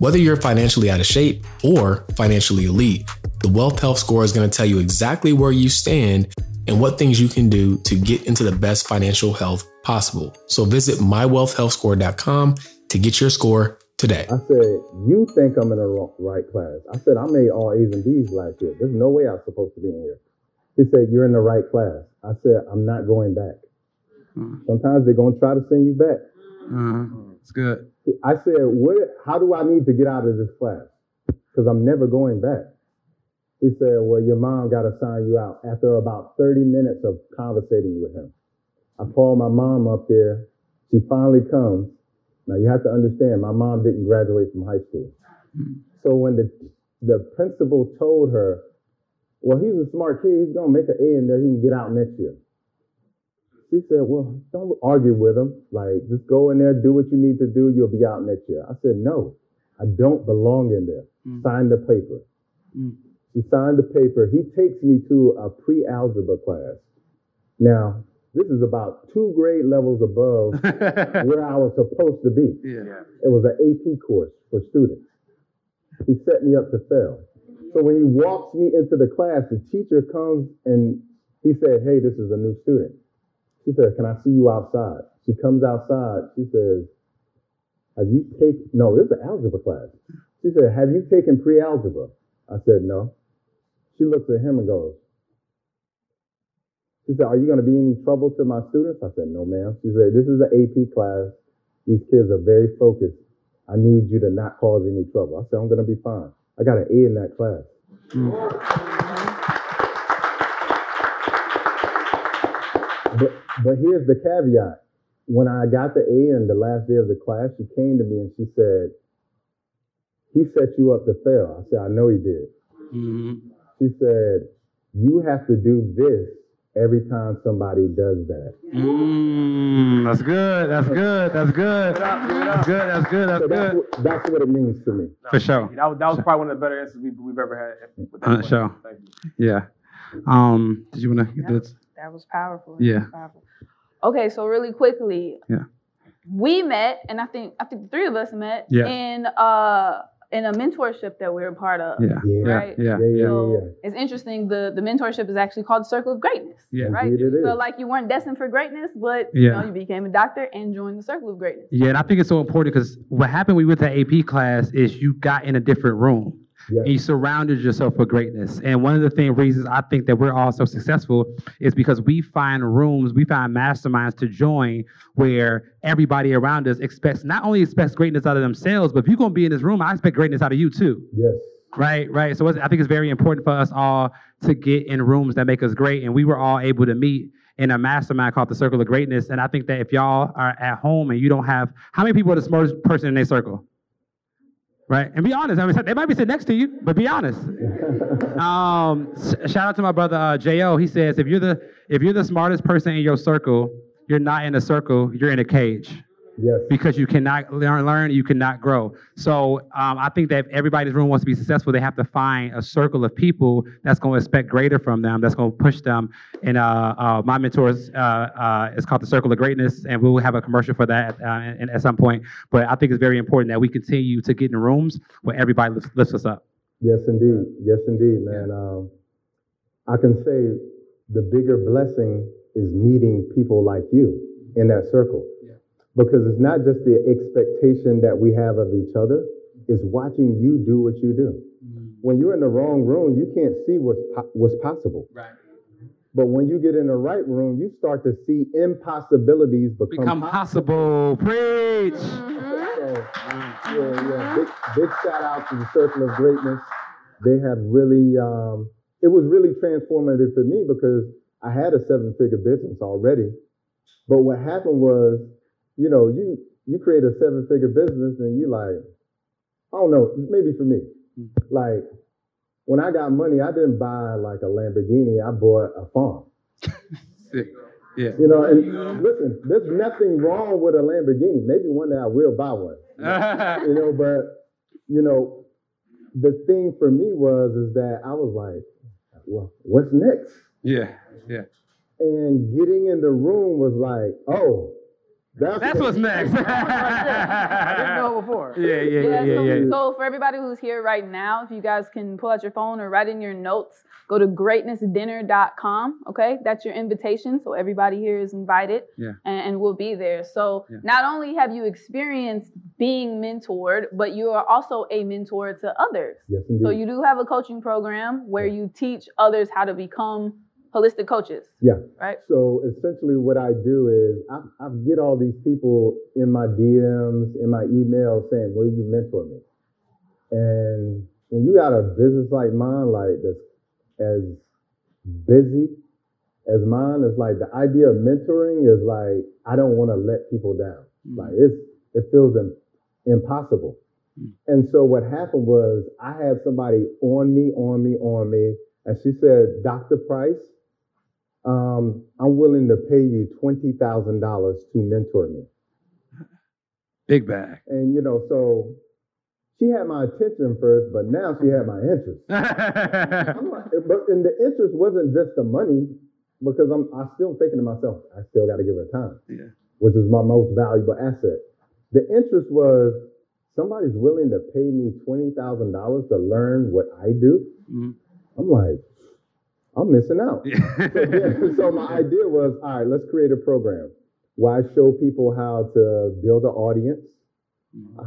Speaker 1: Whether you're financially out of shape or financially elite, the Wealth Health Score is going to tell you exactly where you stand and what things you can do to get into the best financial health possible. So visit mywealthhealthscore.com to get your score today.
Speaker 6: I said, you think I'm in the right class. I said, I made all A's and B's last year. There's no way I'm supposed to be in here. He said, you're in the right class. I said, I'm not going back. Sometimes they're going to try to send you back.
Speaker 4: Uh-huh. It's good.
Speaker 6: I said, what, how do I need to get out of this class? Because I'm never going back. He said, well, your mom got to sign you out after about 30 minutes of conversating with him. I called my mom up there. She finally comes. Now you have to understand, my mom didn't graduate from high school. So when the, the principal told her, well, he's a smart kid. He's going to make an A in there. He can get out next year. She said, well, don't argue with him. Like, just go in there, do what you need to do. You'll be out next year. I said, no, I don't belong in there. Mm. Sign the paper. Mm. She signed the paper. He takes me to a pre-algebra class. Now, this is about two grade levels above where I was supposed to be.
Speaker 4: Yeah.
Speaker 6: It was an AP course for students. He set me up to fail. So when he walks me into the class, the teacher comes and he said, Hey, this is a new student. She said, Can I see you outside? She comes outside. She says, Have you taken, no, this is an algebra class. She said, Have you taken pre algebra? I said, No. She looks at him and goes, She said, Are you going to be any trouble to my students? I said, No, ma'am. She said, This is an AP class. These kids are very focused. I need you to not cause any trouble. I said, I'm going to be fine. I got an A in that class. But, but here's the caveat. When I got the A in the last day of the class, she came to me and she said, He set you up to fail. I said, I know he did.
Speaker 4: Mm-hmm.
Speaker 6: She said, You have to do this every time somebody does that.
Speaker 4: Mm, that's good. That's good. That's good. That's good. That's good. That's
Speaker 6: So that's,
Speaker 4: good.
Speaker 6: what, that's what it means to me.
Speaker 4: For sure.
Speaker 2: That was, that was probably one of the better answers we've, we've ever had. with that
Speaker 4: Uh, sure.
Speaker 2: Thank you.
Speaker 4: Yeah. Um. Did you want to get this?
Speaker 3: That was powerful. That
Speaker 4: Yeah.
Speaker 3: was powerful. Okay, so really quickly.
Speaker 4: Yeah.
Speaker 3: We met, and I think I think the three of us met
Speaker 4: Yeah.
Speaker 3: in uh in a mentorship that we are a part of.
Speaker 4: Yeah.
Speaker 6: Yeah.
Speaker 4: Yeah.
Speaker 3: Right.
Speaker 4: Yeah.
Speaker 6: Yeah, yeah,
Speaker 4: Yeah.
Speaker 3: So
Speaker 6: yeah.
Speaker 3: it's interesting. The the mentorship is actually called the Circle of Greatness.
Speaker 4: Yeah.
Speaker 3: Right.
Speaker 6: Indeed it
Speaker 3: you like you weren't destined for greatness, but you know you became a doctor and joined the Circle of Greatness.
Speaker 4: Yeah, and I think it's so important because what happened when we went to AP class is you got in a different room.
Speaker 6: Yes.
Speaker 4: And you surrounded yourself with greatness. And one of the thing reasons I think that we're all so successful is because we find rooms, we find masterminds to join where everybody around us expects not only expects greatness out of themselves, but if you're gonna be in this room, I expect greatness out of you too.
Speaker 6: Yes.
Speaker 4: Right, right. So I think it's very important for us all to get in rooms that make us great. And we were all able to meet in a mastermind called the Circle of Greatness. And I think that if y'all are at home and you don't have, how many people are the smartest person in their circle? Right? And be honest. I mean, they might be sitting next to you, but be honest. um, shout out to my brother uh, Jo. He says, if you're the if you're the smartest person in your circle, you're not in a circle. You're in a cage.
Speaker 6: Yes.
Speaker 4: Because you cannot learn, learn, you cannot grow. So um, I think that if everybody's room wants to be successful, they have to find a circle of people that's going to expect greater from them, that's going to push them. And uh, uh, my mentors uh, uh, is called the Circle of Greatness, and we will have a commercial for that uh, at some point. But I think it's very important that we continue to get in rooms where everybody lifts, lifts us up.
Speaker 6: Yes, indeed. Yes, indeed, man. Yeah. Um, I can say the bigger blessing is meeting people like you in that circle because it's not just the expectation that we have of each other, it's watching you do what you do. Mm-hmm. When you're in the wrong room, you can't see what's, po- what's possible.
Speaker 4: Right.
Speaker 6: But when you get in the right room, you start to see impossibilities become,
Speaker 4: become possible. possible. Preach.
Speaker 6: So, yeah, yeah. Big, big shout out to the Circle of Greatness. They have really, um, it was really transformative for me because I had a seven figure business already. But what happened was you know, you you create a seven figure business and you like, I don't know, maybe for me, mm-hmm. like when I got money, I didn't buy like a Lamborghini. I bought a farm.
Speaker 4: yeah.
Speaker 6: You know, and listen, there's nothing wrong with a Lamborghini. Maybe one day I will buy one. you know, but you know, the thing for me was is that I was like, well, what's next?
Speaker 4: Yeah, yeah.
Speaker 6: And getting in the room was like, oh,
Speaker 4: that's, That's what's next.
Speaker 2: I didn't know before.
Speaker 4: Yeah, yeah, yeah, yeah,
Speaker 3: so,
Speaker 4: yeah.
Speaker 3: So for everybody who's here right now, if you guys can pull out your phone or write in your notes, go to greatnessdinner.com. Okay, that's your invitation. So everybody here is invited,
Speaker 4: yeah.
Speaker 3: and, and we'll be there. So yeah. not only have you experienced being mentored, but you are also a mentor to others.
Speaker 6: Yes, indeed.
Speaker 3: So you do have a coaching program where you teach others how to become holistic coaches.
Speaker 6: Yeah.
Speaker 3: Right.
Speaker 6: So essentially, what I do is I, I get all these people in my DMs, in my emails saying, "Will you mentor me?" And when you got a business like mine, like that's as busy as mine, it's like the idea of mentoring is like I don't want to let people down. Mm-hmm. Like it's it feels in, impossible. Mm-hmm. And so what happened was I had somebody on me, on me, on me, and she said, "Dr. Price." Um, I'm willing to pay you $20,000 to mentor me.
Speaker 4: Big bag.
Speaker 6: And, you know, so she had my attention first, but now she had my interest. like, but and the interest wasn't just the money, because I'm I still thinking to myself, I still got to give her time,
Speaker 4: yeah.
Speaker 6: which is my most valuable asset. The interest was somebody's willing to pay me twenty thousand dollars to learn what I do. Mm-hmm. I'm like, I'm missing out. so, yeah, so my idea was, all right, let's create a program why show people how to build an audience,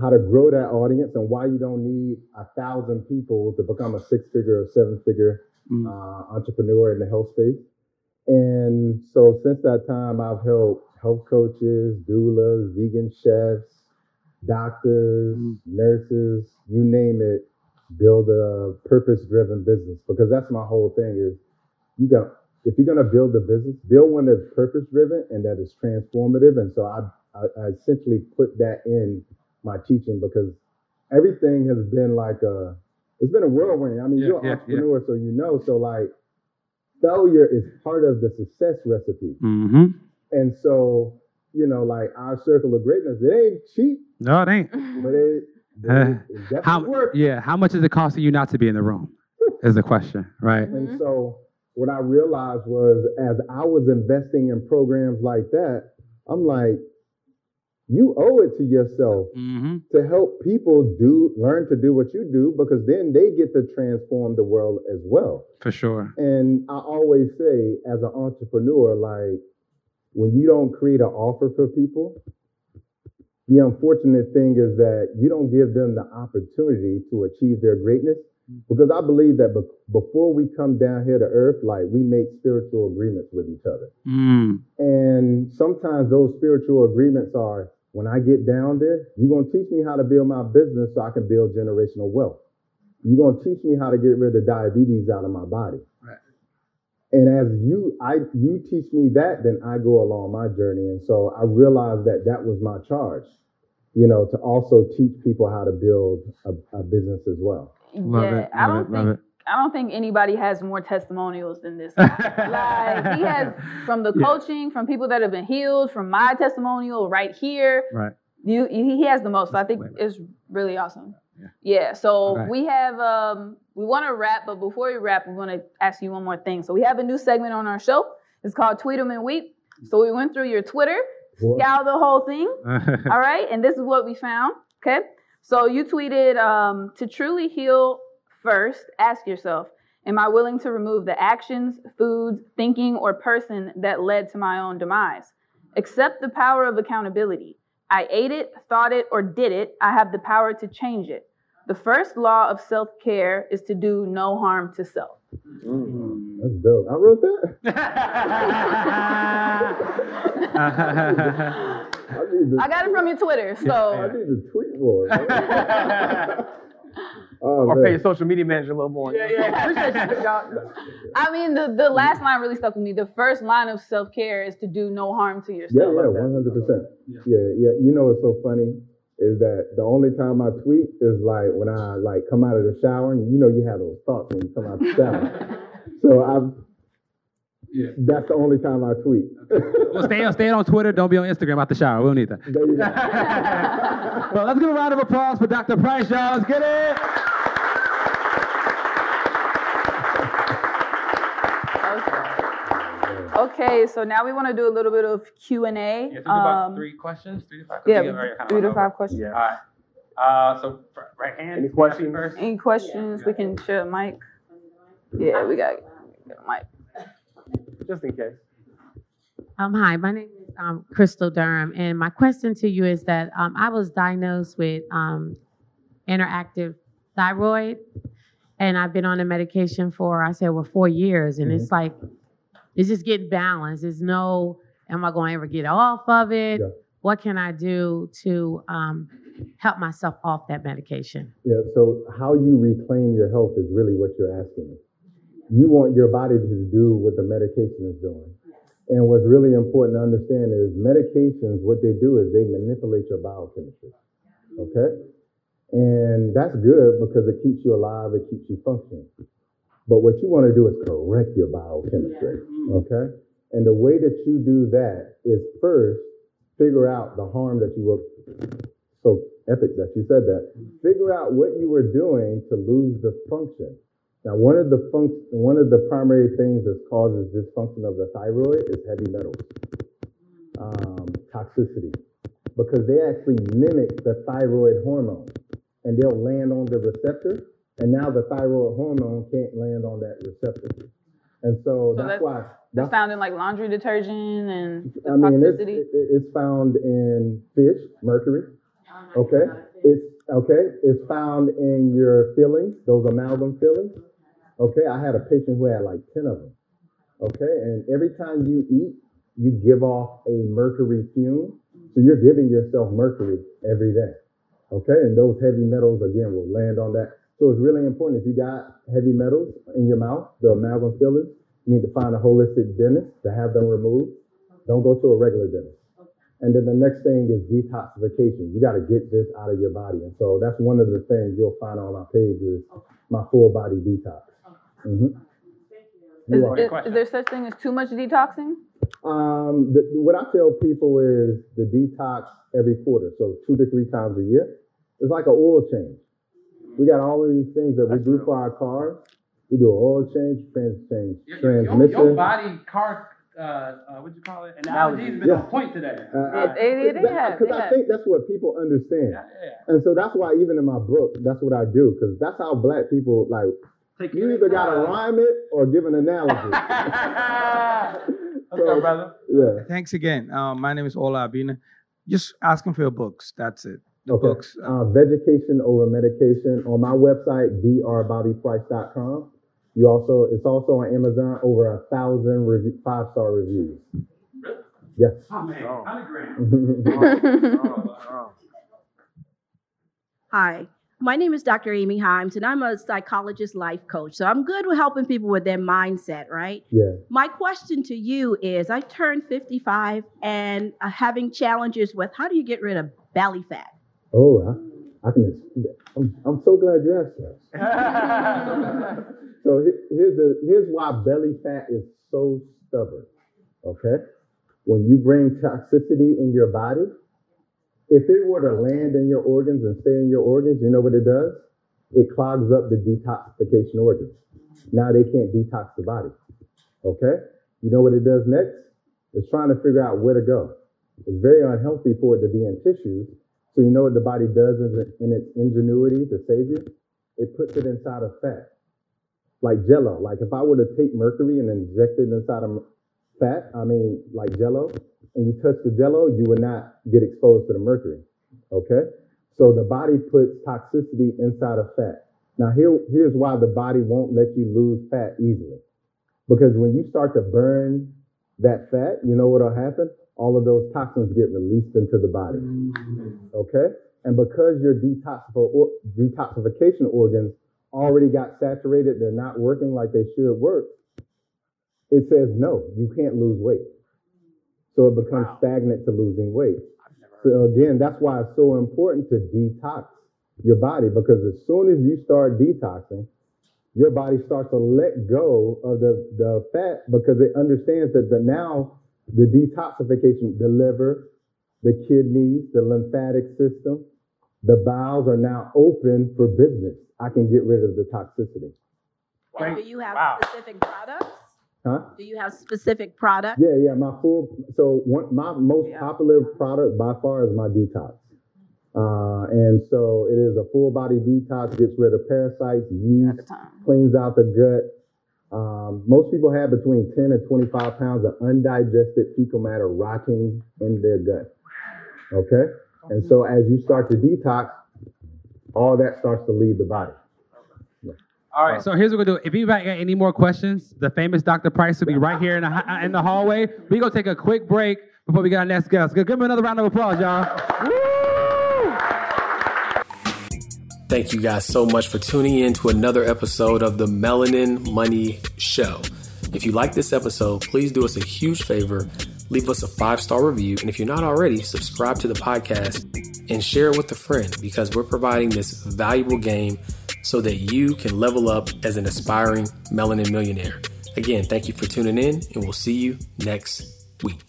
Speaker 6: how to grow that audience, and why you don't need a thousand people to become a six-figure or seven-figure mm. uh, entrepreneur in the health space. And so since that time, I've helped health coaches, doulas, vegan chefs, doctors, mm. nurses, you name it, build a purpose-driven business because that's my whole thing is you got if you're going to build a business, build one that's purpose driven and that is transformative. And so I, I, I, essentially put that in my teaching because everything has been like a, it's been a whirlwind. I mean, yeah, you're an yeah, entrepreneur, yeah. so you know. So like, failure is part of the success recipe.
Speaker 4: Mm-hmm.
Speaker 6: And so, you know, like our circle of greatness, it ain't cheap.
Speaker 4: No, it ain't.
Speaker 6: But it, it,
Speaker 4: it how, works. Yeah, how much is it costing you not to be in the room? Is the question, right?
Speaker 6: And so what I realized was as I was investing in programs like that, I'm like, you owe it to yourself
Speaker 4: mm-hmm.
Speaker 6: to help people do learn to do what you do because then they get to transform the world as well.
Speaker 4: For sure.
Speaker 6: And I always say, as an entrepreneur, like when you don't create an offer for people, the unfortunate thing is that you don't give them the opportunity to achieve their greatness because I believe that be- before we come down here to earth, like we make spiritual agreements with each other.
Speaker 4: Mm.
Speaker 6: And sometimes those spiritual agreements are when I get down there, you're going to teach me how to build my business so I can build generational wealth. You're going to teach me how to get rid of diabetes out of my body.
Speaker 4: Right.
Speaker 6: And as you, I, you teach me that, then I go along my journey. And so I realized that that was my charge. you know, to also teach people how to build a, a business as well.
Speaker 4: Love
Speaker 3: yeah,
Speaker 4: it,
Speaker 3: I don't
Speaker 4: it,
Speaker 3: think I don't think anybody has more testimonials than this. guy. like he has from the
Speaker 4: Yeah.
Speaker 3: coaching, from people that have been healed, from my testimonial right here.
Speaker 4: Right.
Speaker 3: You, he has the most. So I think it's really awesome.
Speaker 4: Yeah.
Speaker 3: Yeah. So
Speaker 4: Right.
Speaker 3: we have um we want to wrap, but before we wrap, we want to ask you one more thing. So we have a new segment on our show. It's called Tweet 'em and Weep. So we went through your Twitter,
Speaker 6: What?
Speaker 3: scour the whole thing. All right, and this is what we found. Okay, so you tweeted um, to truly heal first. Ask yourself, am I willing to remove the actions, foods, thinking, or person that led to my own demise? Accept the power of accountability. I ate it, thought it, or did it. I have the power to change it. The first law of self care is to do no harm to self.
Speaker 6: That's dope. I wrote that. I
Speaker 3: I got it from your Twitter, so.
Speaker 6: I need to tweet more. oh,
Speaker 2: Or
Speaker 6: man.
Speaker 2: pay your social media manager a little more. Yeah, yeah. Appreciate you, y'all.
Speaker 3: I mean, the, the last line really stuck with me. The first line of self care is to do no harm to
Speaker 6: Yeah,
Speaker 3: yourself.
Speaker 6: yeah, one hundred percent. Yeah, yeah. You know what's so funny is that the only time I tweet is like when I like come out of the shower, and you know you have those thoughts when you come out of the shower. so I've.
Speaker 4: Yeah.
Speaker 6: That's the only time I tweet.
Speaker 4: well, stay on, stay on Twitter. Don't be on Instagram out the shower. We don't need that.
Speaker 6: There you go.
Speaker 4: well, let's give a round of applause for Dr. Price, y'all. Let's get it.
Speaker 3: Okay, so now we want to do a little bit of Q and A.
Speaker 7: Yeah, so about three questions, three to five questions. Yeah, kind
Speaker 3: three to five questions.
Speaker 2: Yeah.
Speaker 7: All right. Uh, so right hand.
Speaker 2: Any questions?
Speaker 7: First.
Speaker 3: Any questions? We can share the mic. Yeah, we got get a mic.
Speaker 2: Just in case.
Speaker 8: Um, hi, my name is um, Crystal Durham, and my question to you is that um, I was diagnosed with um, underactive thyroid, and I've been on the medication for I said well four years, and it's like it's just getting balanced. There's no, am I going to ever get off of it?
Speaker 6: Yeah.
Speaker 8: What can I do to um, help myself off that medication?
Speaker 6: Yeah, so how you reclaim your health is really what you're asking. You want your body to do what the medication is doing. And what's really important to understand is medications, what they do is they manipulate your biochemistry. Okay? And that's good because it keeps you alive, it keeps you functioning. But what you want to do is correct your biochemistry. Mm-hmm. Okay? And the way that you do that is first figure out the harm that you were so epic that you said that. Mm-hmm. Figure out what you were doing to lose the function. Now, one of the func- one of the primary things that causes dysfunction of the thyroid is heavy metals, um, toxicity, because they actually mimic the thyroid hormone, and they'll land on the receptor, and now the thyroid hormone can't land on that receptor, and so,
Speaker 3: So
Speaker 6: that's,
Speaker 3: that's-
Speaker 6: why.
Speaker 3: That's found in like laundry detergent and the
Speaker 6: I mean, it's,
Speaker 3: toxicity.
Speaker 6: it- it's found in fish, mercury. Okay, it's okay. It's found in your fillings, those amalgam fillings. Okay, I had a patient who had like ten of them. Okay, and every time you eat, you give off a mercury fume, so you're giving yourself mercury every day. Okay, and those heavy metals again will land on that. So it's really important if you got heavy metals in your mouth, the amalgam fillers, you need to find a holistic dentist to have them removed. Don't go to a regular dentist. And then the next thing is detoxification. You got to get this out of your body. And so that's one of the things you'll find on my page is my full body detox. Hmm
Speaker 3: Is, is, is there such thing as too much detoxing?
Speaker 6: Um, the, what I tell people is the detox every quarter, so two to three times a year. It's like an oil change. We got all of these things that we do for our cars. We do an oil change, trans change,
Speaker 7: Your, your, your,
Speaker 6: transmission.
Speaker 7: your body car, uh, uh, what'd you call it? Analogy has been
Speaker 6: Yeah.
Speaker 7: on point today.
Speaker 6: Uh,
Speaker 3: They- they- they have,
Speaker 6: Because I think that's what people understand.
Speaker 7: Yeah, yeah.
Speaker 6: And so that's why even in my book, that's what I do, because that's how black people like
Speaker 7: Take
Speaker 6: you either gotta rhyme it or give an analogy.
Speaker 7: Let's brother.
Speaker 6: yeah.
Speaker 9: Thanks again. Um, my name is Ola Abina. Just asking for your books. That's it. The
Speaker 6: Okay.
Speaker 9: books.
Speaker 6: Uh, vegetation over medication on my website, drbobbyprice.com. You also, it's also on Amazon, over a thousand rev- five star reviews. Yes.
Speaker 7: Oh, man. 100 grand.
Speaker 10: Hi, my name is Dr. Amy Himes, and I'm a psychologist life coach. So I'm good with helping people with their mindset, right?
Speaker 6: yeah.
Speaker 10: My question to you is I turned 55 and I'm having challenges with how do you get rid of belly fat?
Speaker 6: Oh, I, I can. I'm, I'm so glad you asked that. so here's the here's why belly fat is so stubborn. Okay, when you bring toxicity in your body, if it were to land in your organs and stay in your organs, you know what it does? It clogs up the detoxification organs. Now they can't detox the body. Okay, you know what it does next? It's trying to figure out where to go. It's very unhealthy for it to be in tissues. So you know what the body does in its ingenuity to save you? It puts it inside of fat, like Jello. Like if I were to take mercury and inject it inside of fat, I mean like Jello, and you touch the Jello, you would not get exposed to the mercury. Okay, so the body puts toxicity inside of fat. Now here, here's why the body won't let you lose fat easily, because when you start to burn that fat, you know what'll happen? all of those toxins get released into the body. Okay? And because your detoxification organs already got saturated, they're not working like they should work, it says no, you can't lose weight. So it becomes wow. stagnant to losing weight. So again, that's why it's so important to detox your body because as soon as you start detoxing, your body starts to let go of the, the fat because it understands that the now the detoxification, the liver, the kidneys, the lymphatic system, the bowels are now open for business. I can get rid of the toxicity.
Speaker 10: And do you have wow. specific products?
Speaker 6: Huh?
Speaker 10: Do you have specific products?
Speaker 6: Yeah, yeah. My full so one my most yeah. popular product by far is my detox. Uh, and so it is a full body detox, gets rid of parasites, yeast, cleans out the gut, um, most people have between 10 and 25 pounds of undigested fecal matter rotting in their gut. Okay? And so as you start to detox, all that starts to leave the body.
Speaker 4: All right, so here's what we're gonna do. If anybody got any more questions, the famous Dr. Price will be right here in the, in the hallway. We're gonna take a quick break before we get our next guest. Give him another round of applause, y'all.
Speaker 1: Thank you guys so much for tuning in to another episode of the Melanin Money Show. If you like this episode, please do us a huge favor. Leave us a five star review. And if you're not already, subscribe to the podcast and share it with a friend because we're providing this valuable game so that you can level up as an aspiring melanin millionaire. Again, thank you for tuning in, and we'll see you next week.